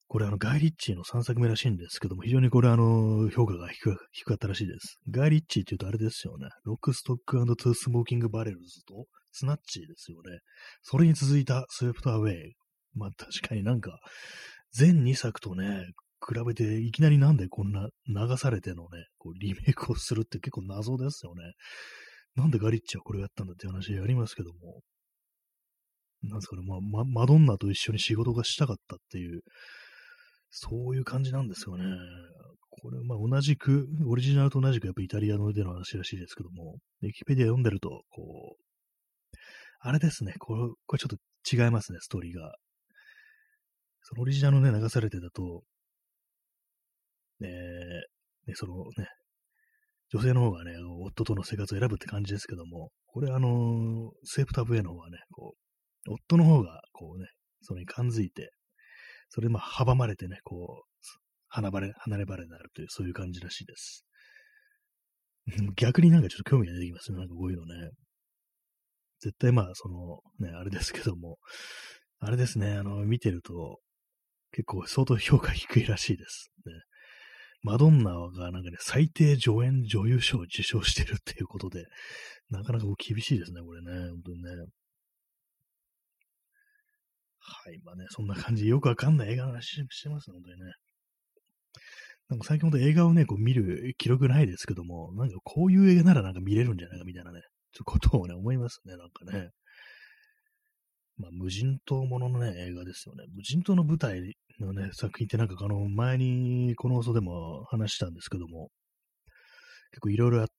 これあの、ガイ・リッチーの3作目らしいんですけども、非常にこれあの、評価が低かったらしいです。ガイ・リッチーって言うとあれですよね。 Lock Stock Two Smoking Barrels と Snatch ですよね。それに続いた Swept Away。まあ確かになんか、前2作とね、比べていきなりなんでこんな流されてのね、こうリメイクをするって結構謎ですよね。なんでガリッチはこれをやったんだって話ありますけども。なんですかね、まあ、ま、マドンナと一緒に仕事がしたかったっていう、そういう感じなんですよね。これ、まあ、同じく、オリジナルと同じくやっぱイタリアのでの話らしいですけども、ウィキペディア読んでると、こう、あれですね、これ、これちょっと違いますね、ストーリーが。そのオリジナルね、流されてたと、えー、ね、そのね、女性の方がね、夫との生活を選ぶって感じですけども、これあの、セープタブへの方はね、こう、夫の方が、こうね、それに感づいて、それでまあ阻まれてね、こう、離れ、離れ離れになるという、そういう感じらしいです。逆になんかちょっと興味が出てきますね、なんかこういうのね。絶対まあ、その、ね、あれですけども、あれですね、あの、見てると、結構相当評価低いらしいです。ね、マドンナがなんかね、最低助演女優賞を受賞してるっていうことで、なかなか厳しいですね、これね、本当にね。はい、まあね、そんな感じ、よくわかんない映画の話してますね、本当にね。なんか最近ほんと映画をね、こう見る記録ないですけども、なんかこういう映画ならなんか見れるんじゃないかみたいなね、ちょっとことをね、思いますね、なんかね。まあ、無人島もののね、映画ですよね。無人島の舞台のね、作品ってなんかあの、前にこの放送でも話したんですけども、結構いろいろあって、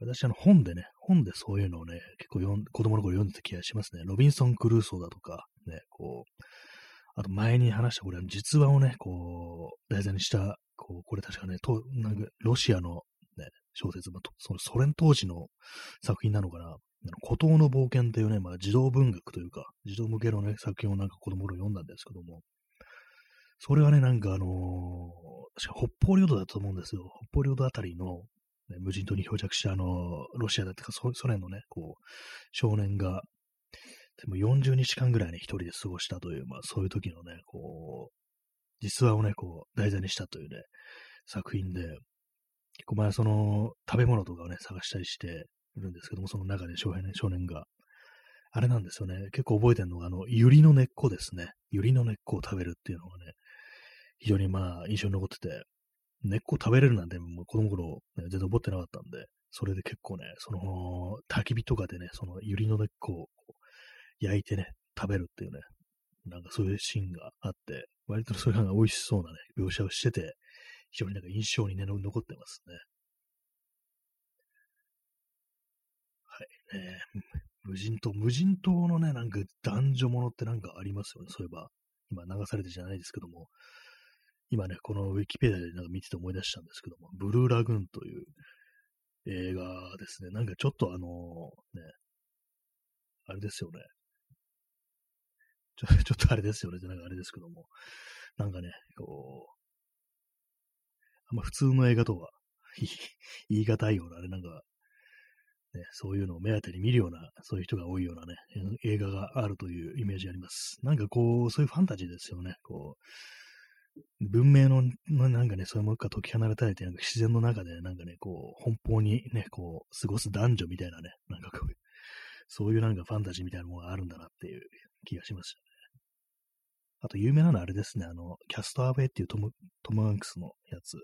私あの本でね、本でそういうのをね、結構子供の頃読んでた気がしますね。ロビンソン・クルーソーだとかね、こう、あと前に話したこれ、実話をね、こう、題材にした、こう、これ確かね、となんかロシアのね、小説、まあ、そのソ連当時の作品なのかな、孤島の冒険っていうね、まあ、児童文学というか、児童向けのね、作品をなんか子供の読んだんですけども、それはね、なんかあのー、確か北方領土だと思うんですよ。北方領土あたりの、ね、無人島に漂着したあのー、ロシアだってかソ連のね、こう、少年が、でも40日間ぐらいね、一人で過ごしたという、まあそういう時のね、こう、実話をね、こう、題材にしたというね、作品で、結構前その、食べ物とかをね、探したりしているんですけども、その中で少年,、少年が、あれなんですよね、結構覚えてるのが、あの、ユリの根っこですね。ユリの根っこを食べるっていうのがね、非常にまあ、印象に残ってて、根っこ食べれるなんて、もう子供頃、ね、全然覚ってなかったんで、それで結構ね、その、焚き火とかでね、そのユリの根っこを焼いてね、食べるっていうね、なんかそういうシーンがあって、割とそれが美味しそうなね、描写をしてて、非常になんか印象にね、残ってますね。はい、ね。無人島、無人島のね、なんか男女ものってなんかありますよね。そういえば、今流されてじゃないですけども、今ね、このウィキペディアでなんか見てて思い出したんですけども、ブルーラグーンという映画ですね。なんかちょっとあのね、あれですよね。ちょ ちょっとあれですよね。なんかあれですけども、なんかね、こう、あんま普通の映画とは 言い難いような、あれなんか、ね、そういうのを目当てに見るような、そういう人が多いようなね、映画があるというイメージあります。なんかこう、そういうファンタジーですよね。こう、文明の、なんかね、そういうものか解き放たれて、なんか自然の中で、なんかね、こう、奔放にね、こう、過ごす男女みたいなね、なんかこう、そういうなんかファンタジーみたいなものがあるんだなっていう気がしましたね。あと、有名なのはあれですね、あの、キャストアウェイっていうトム、トム・ハンクスのやつ。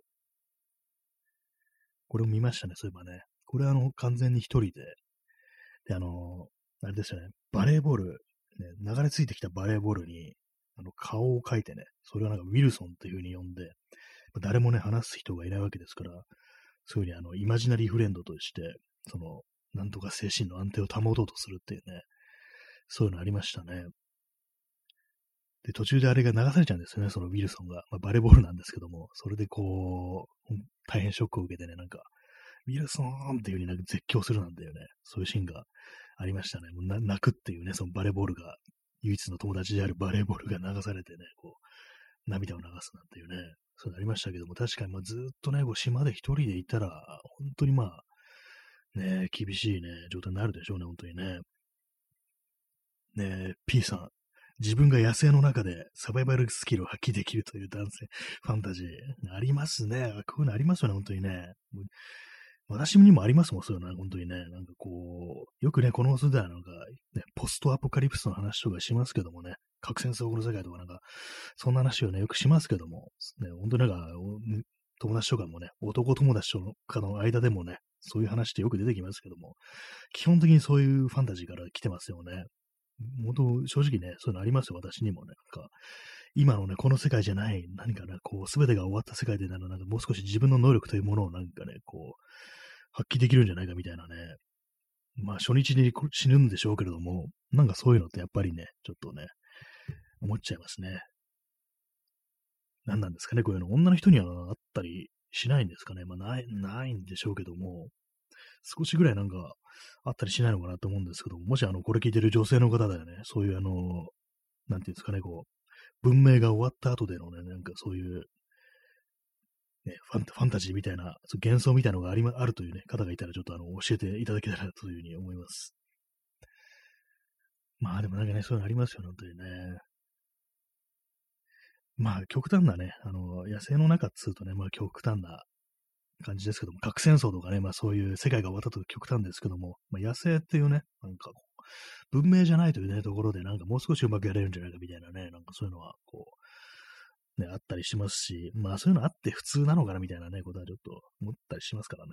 これを見ましたね、そういえばね。これはあの、完全に一人で、で、あの、あれですよね、バレーボール、ね、流れ着いてきたバレーボールに、あの、顔を描いてね、それをなんかウィルソンっていう風に呼んで、誰もね、話す人がいないわけですから、そういうふうにあの、イマジナリーフレンドとして、その、なんとか精神の安定を保とうとするっていうね、そういうのありましたね。で、途中であれが流されちゃうんですよね、そのウィルソンが。まあ、バレーボールなんですけども、それでこう、大変ショックを受けてね、なんか、ウィルソンっていう風になんか絶叫するなんていうね、そういうシーンがありましたね。もう泣くっていうね、そのバレーボールが唯一の友達であるバレーボールが流されてね、こう、涙を流すなんていうね、そうなりましたけども、確かにまあずっとね、こう島で一人でいたら、本当にまあ、ね、厳しいね、状態になるでしょうね、本当にね。ね P さん、自分が野生の中でサバイバルスキルを発揮できるという男性ファンタジー。ありますね。こういうのありますよね、本当にね。私にもありますもん、そういうのは、本当にね。なんかこう、よくね、この放送ではなんか、ね、ポストアポカリプスの話とかしますけどもね、核戦争後の世界とかなんか、そんな話をね、よくしますけども、ね、本当になんか、友達とかもね、男友達とかの間でもね、そういう話ってよく出てきますけども、基本的にそういうファンタジーから来てますよね。本当、正直ね、そういうのありますよ、私にもね。なんか、今のね、この世界じゃない、何かね、こう、すべてが終わった世界でなら、なんかもう少し自分の能力というものをなんかね、こう、発揮できるんじゃないかみたいなね。まあ、初日に死ぬんでしょうけれども、なんかそういうのってやっぱりね、ちょっとね、思っちゃいますね。何なんですかね、こういうの。女の人にはあったりしないんですかね。まあ、ない、ないんでしょうけども、少しぐらいなんかあったりしないのかなと思うんですけども、もしあの、これ聞いてる女性の方だよね、そういうあの、なんていうんですかね、こう、文明が終わった後でのね、なんかそういう、ね、ファンファンタジーみたいな、幻想みたいなのがあり、まあるというね、方がいたら、ちょっとあの、教えていただけたらというふうに思います。まあでもなんかね、そういうのありますよね、本当にね。まあ極端なね、あの、野生の中っつうとね、まあ極端な感じですけども、核戦争とかね、まあそういう世界が終わったと極端ですけども、まあ野生っていうね、なんか文明じゃないというね、ところでなんかもう少しうまくやれるんじゃないかみたいなね、なんかそういうのはこう、ね、あったりしますし、まあそういうのあって普通なのかなみたいなね、ことはちょっと思ったりしますからね。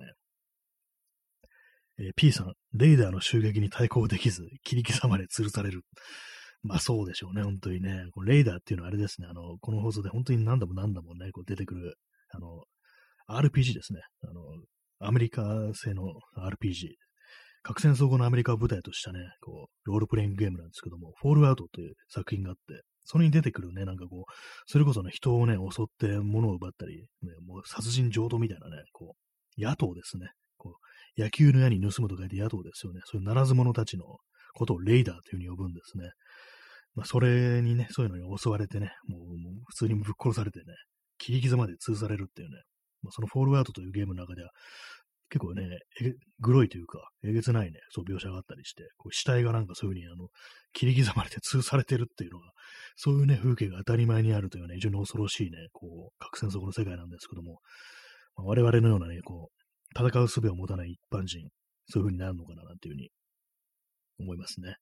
えー、P さん、レイダーの襲撃に対抗できず、切り刻まれ吊るされる。まあそうでしょうね、本当にね。このレイダーっていうのはあれですね、あの、この放送で本当に何度も何度もね、こう出てくる、あの、RPG ですね。あの、アメリカ製の RPG。核戦争後のアメリカを舞台としたね、こう、ロールプレイングゲームなんですけども、フォールアウトという作品があって、それに出てくるね、なんかこう、それこそね、人をね、襲って物を奪ったり、ね、もう殺人浄土みたいなね、こう、野党ですね。こう、野球の矢に盗むと書いて野党ですよね。そういうならず者たちのことをレイダーというふうに呼ぶんですね。まあ、それにね、そういうのに襲われてね、もうもう普通にぶっ殺されてね、切り傷まで通されるっていうね、まあ、そのフォールアウトというゲームの中では、結構ね、グロいというか、えげつないね、そう描写があったりして、こう死体がなんかそういう風にあの、切り刻まれて通されてるっていうのが、そういうね、風景が当たり前にあるというね、非常に恐ろしいね、こう、核戦争の世界なんですけども、まあ、我々のようなね、こう、戦う術を持たない一般人、そういう風になるのかな、なんていう風に思いますね。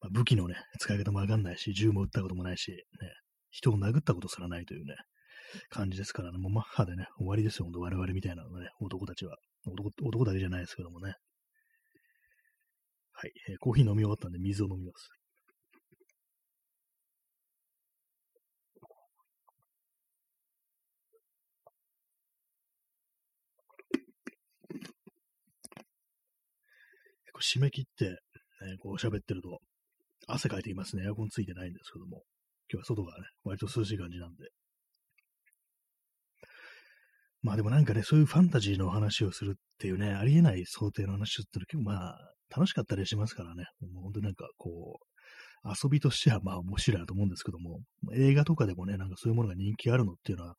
まあ、武器のね、使い方もわかんないし、銃も撃ったこともないし、ね、人を殴ったことすらないというね、感じですからね、もうマッハでね、終わりですよ、我々みたいなのね、男たちは。男男だけじゃないですけどもね。はい、えー、コーヒー飲み終わったんで水を飲みます。締め切って、ね、こう喋ってると、汗かいていますね。エアコンついてないんですけども。今日は外がね、割と涼しい感じなんで。まあでもなんかね、そういうファンタジーの話をするっていうね、ありえない想定の話をすると結構まあ、楽しかったりしますからね。もう本当になんかこう、遊びとしてはまあ面白いなと思うんですけども、映画とかでもね、なんかそういうものが人気あるのっていうのは、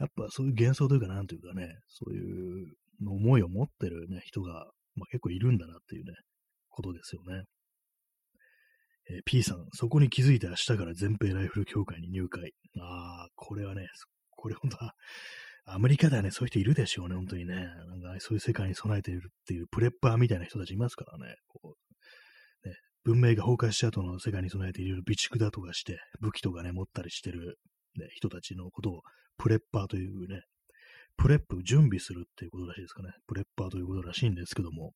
やっぱそういう幻想というかなんというかね、そういう思いを持ってるね、人が、まあ、結構いるんだなっていうね、ことですよね。えー、P さん、そこに気づいて明日から全米ライフル協会に入会。ああ、これはね、これ本当は、アメリカではね、そういう人いるでしょうね、本当にね。なんか、そういう世界に備えているっていうプレッパーみたいな人たちいますからね。こうね文明が崩壊した後の世界に備えている備蓄だとかして、武器とかね、持ったりしてる、ね、人たちのことをprepper というね、 prep、準備するっていうことらしいですかね。 prepper ということらしいんですけども、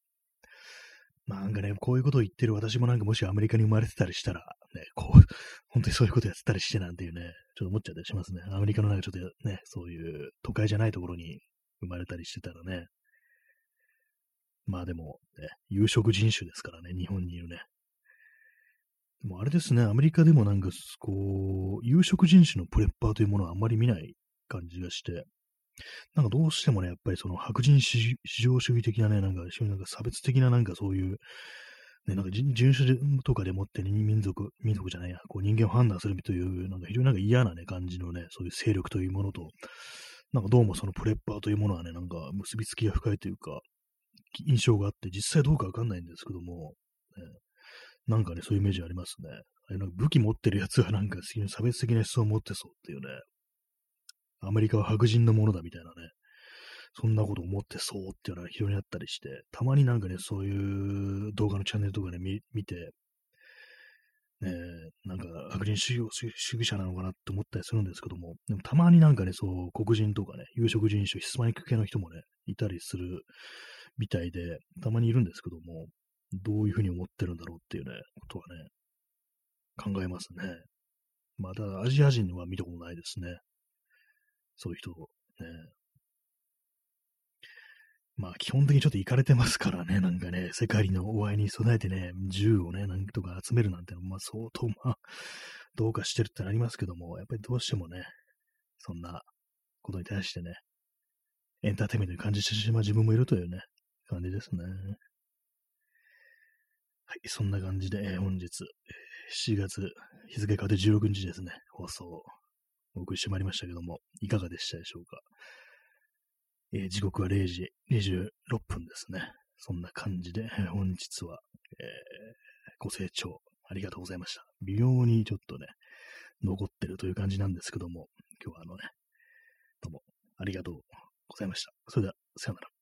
まあなんかね、こういうことを言ってる私もなんかもしアメリカに生まれてたりしたら、ね、こう、本当にそういうことやってたりしてなんていうね、ちょっと思っちゃったりしますね。アメリカのなんかちょっとね、そういう都会じゃないところに生まれたりしてたらね。まあでも、ね、有色人種ですからね、日本にいるね。でもあれですね、アメリカでもなんか、こう、有色人種のプレッパーというものはあんまり見ない感じがして、なんかどうしてもね、やっぱりその白人至上主義的なね、なんか、なんか差別的ななんかそういう、ね、なんか人種とかでもって民族、民族じゃないや、こう人間を判断するという、なんか非常になんか嫌なね、感じのね、そういう勢力というものと、なんかどうもそのプレッパーというものはね、なんか結びつきが深いというか、印象があって、実際どうかわかんないんですけども、ね、なんかね、そういうイメージありますね。あなんか武器持ってるやつはなんか差別的な思想を持ってそうっていうね、アメリカは白人のものだみたいなね、そんなこと思ってそうっていうのが非常にあったりして、たまになんかね、そういう動画のチャンネルとかね、見て、ね、なんか白人主義者なのかなって思ったりするんですけども、でもたまになんかね、そう、黒人とかね、有色人種、ヒスパニック系の人もね、いたりするみたいで、たまにいるんですけども、どういうふうに思ってるんだろうっていうね、ことはね、考えますね。まあ、ただアジア人は見たことないですね。そういう人、ね。まあ、基本的にちょっと行かれてますからね、なんかね、世界のお会いに備えてね、銃をね、なんとか集めるなんてまあ、相当、まあ、どうかしてるってなりますけども、やっぱりどうしてもね、そんなことに対してね、エンターテイメントに感じてしまう自分もいるというね、感じですね。はい、そんな感じで、本日、7月、日付変わって16日ですね、放送お送りしてまいりましたけども、いかがでしたでしょうか？えー、時刻は0時26分ですね。そんな感じで、本日は、えー、ご清聴ありがとうございました。微妙にちょっとね、残ってるという感じなんですけども、今日はあのね、どうもありがとうございました。それでは、さよなら。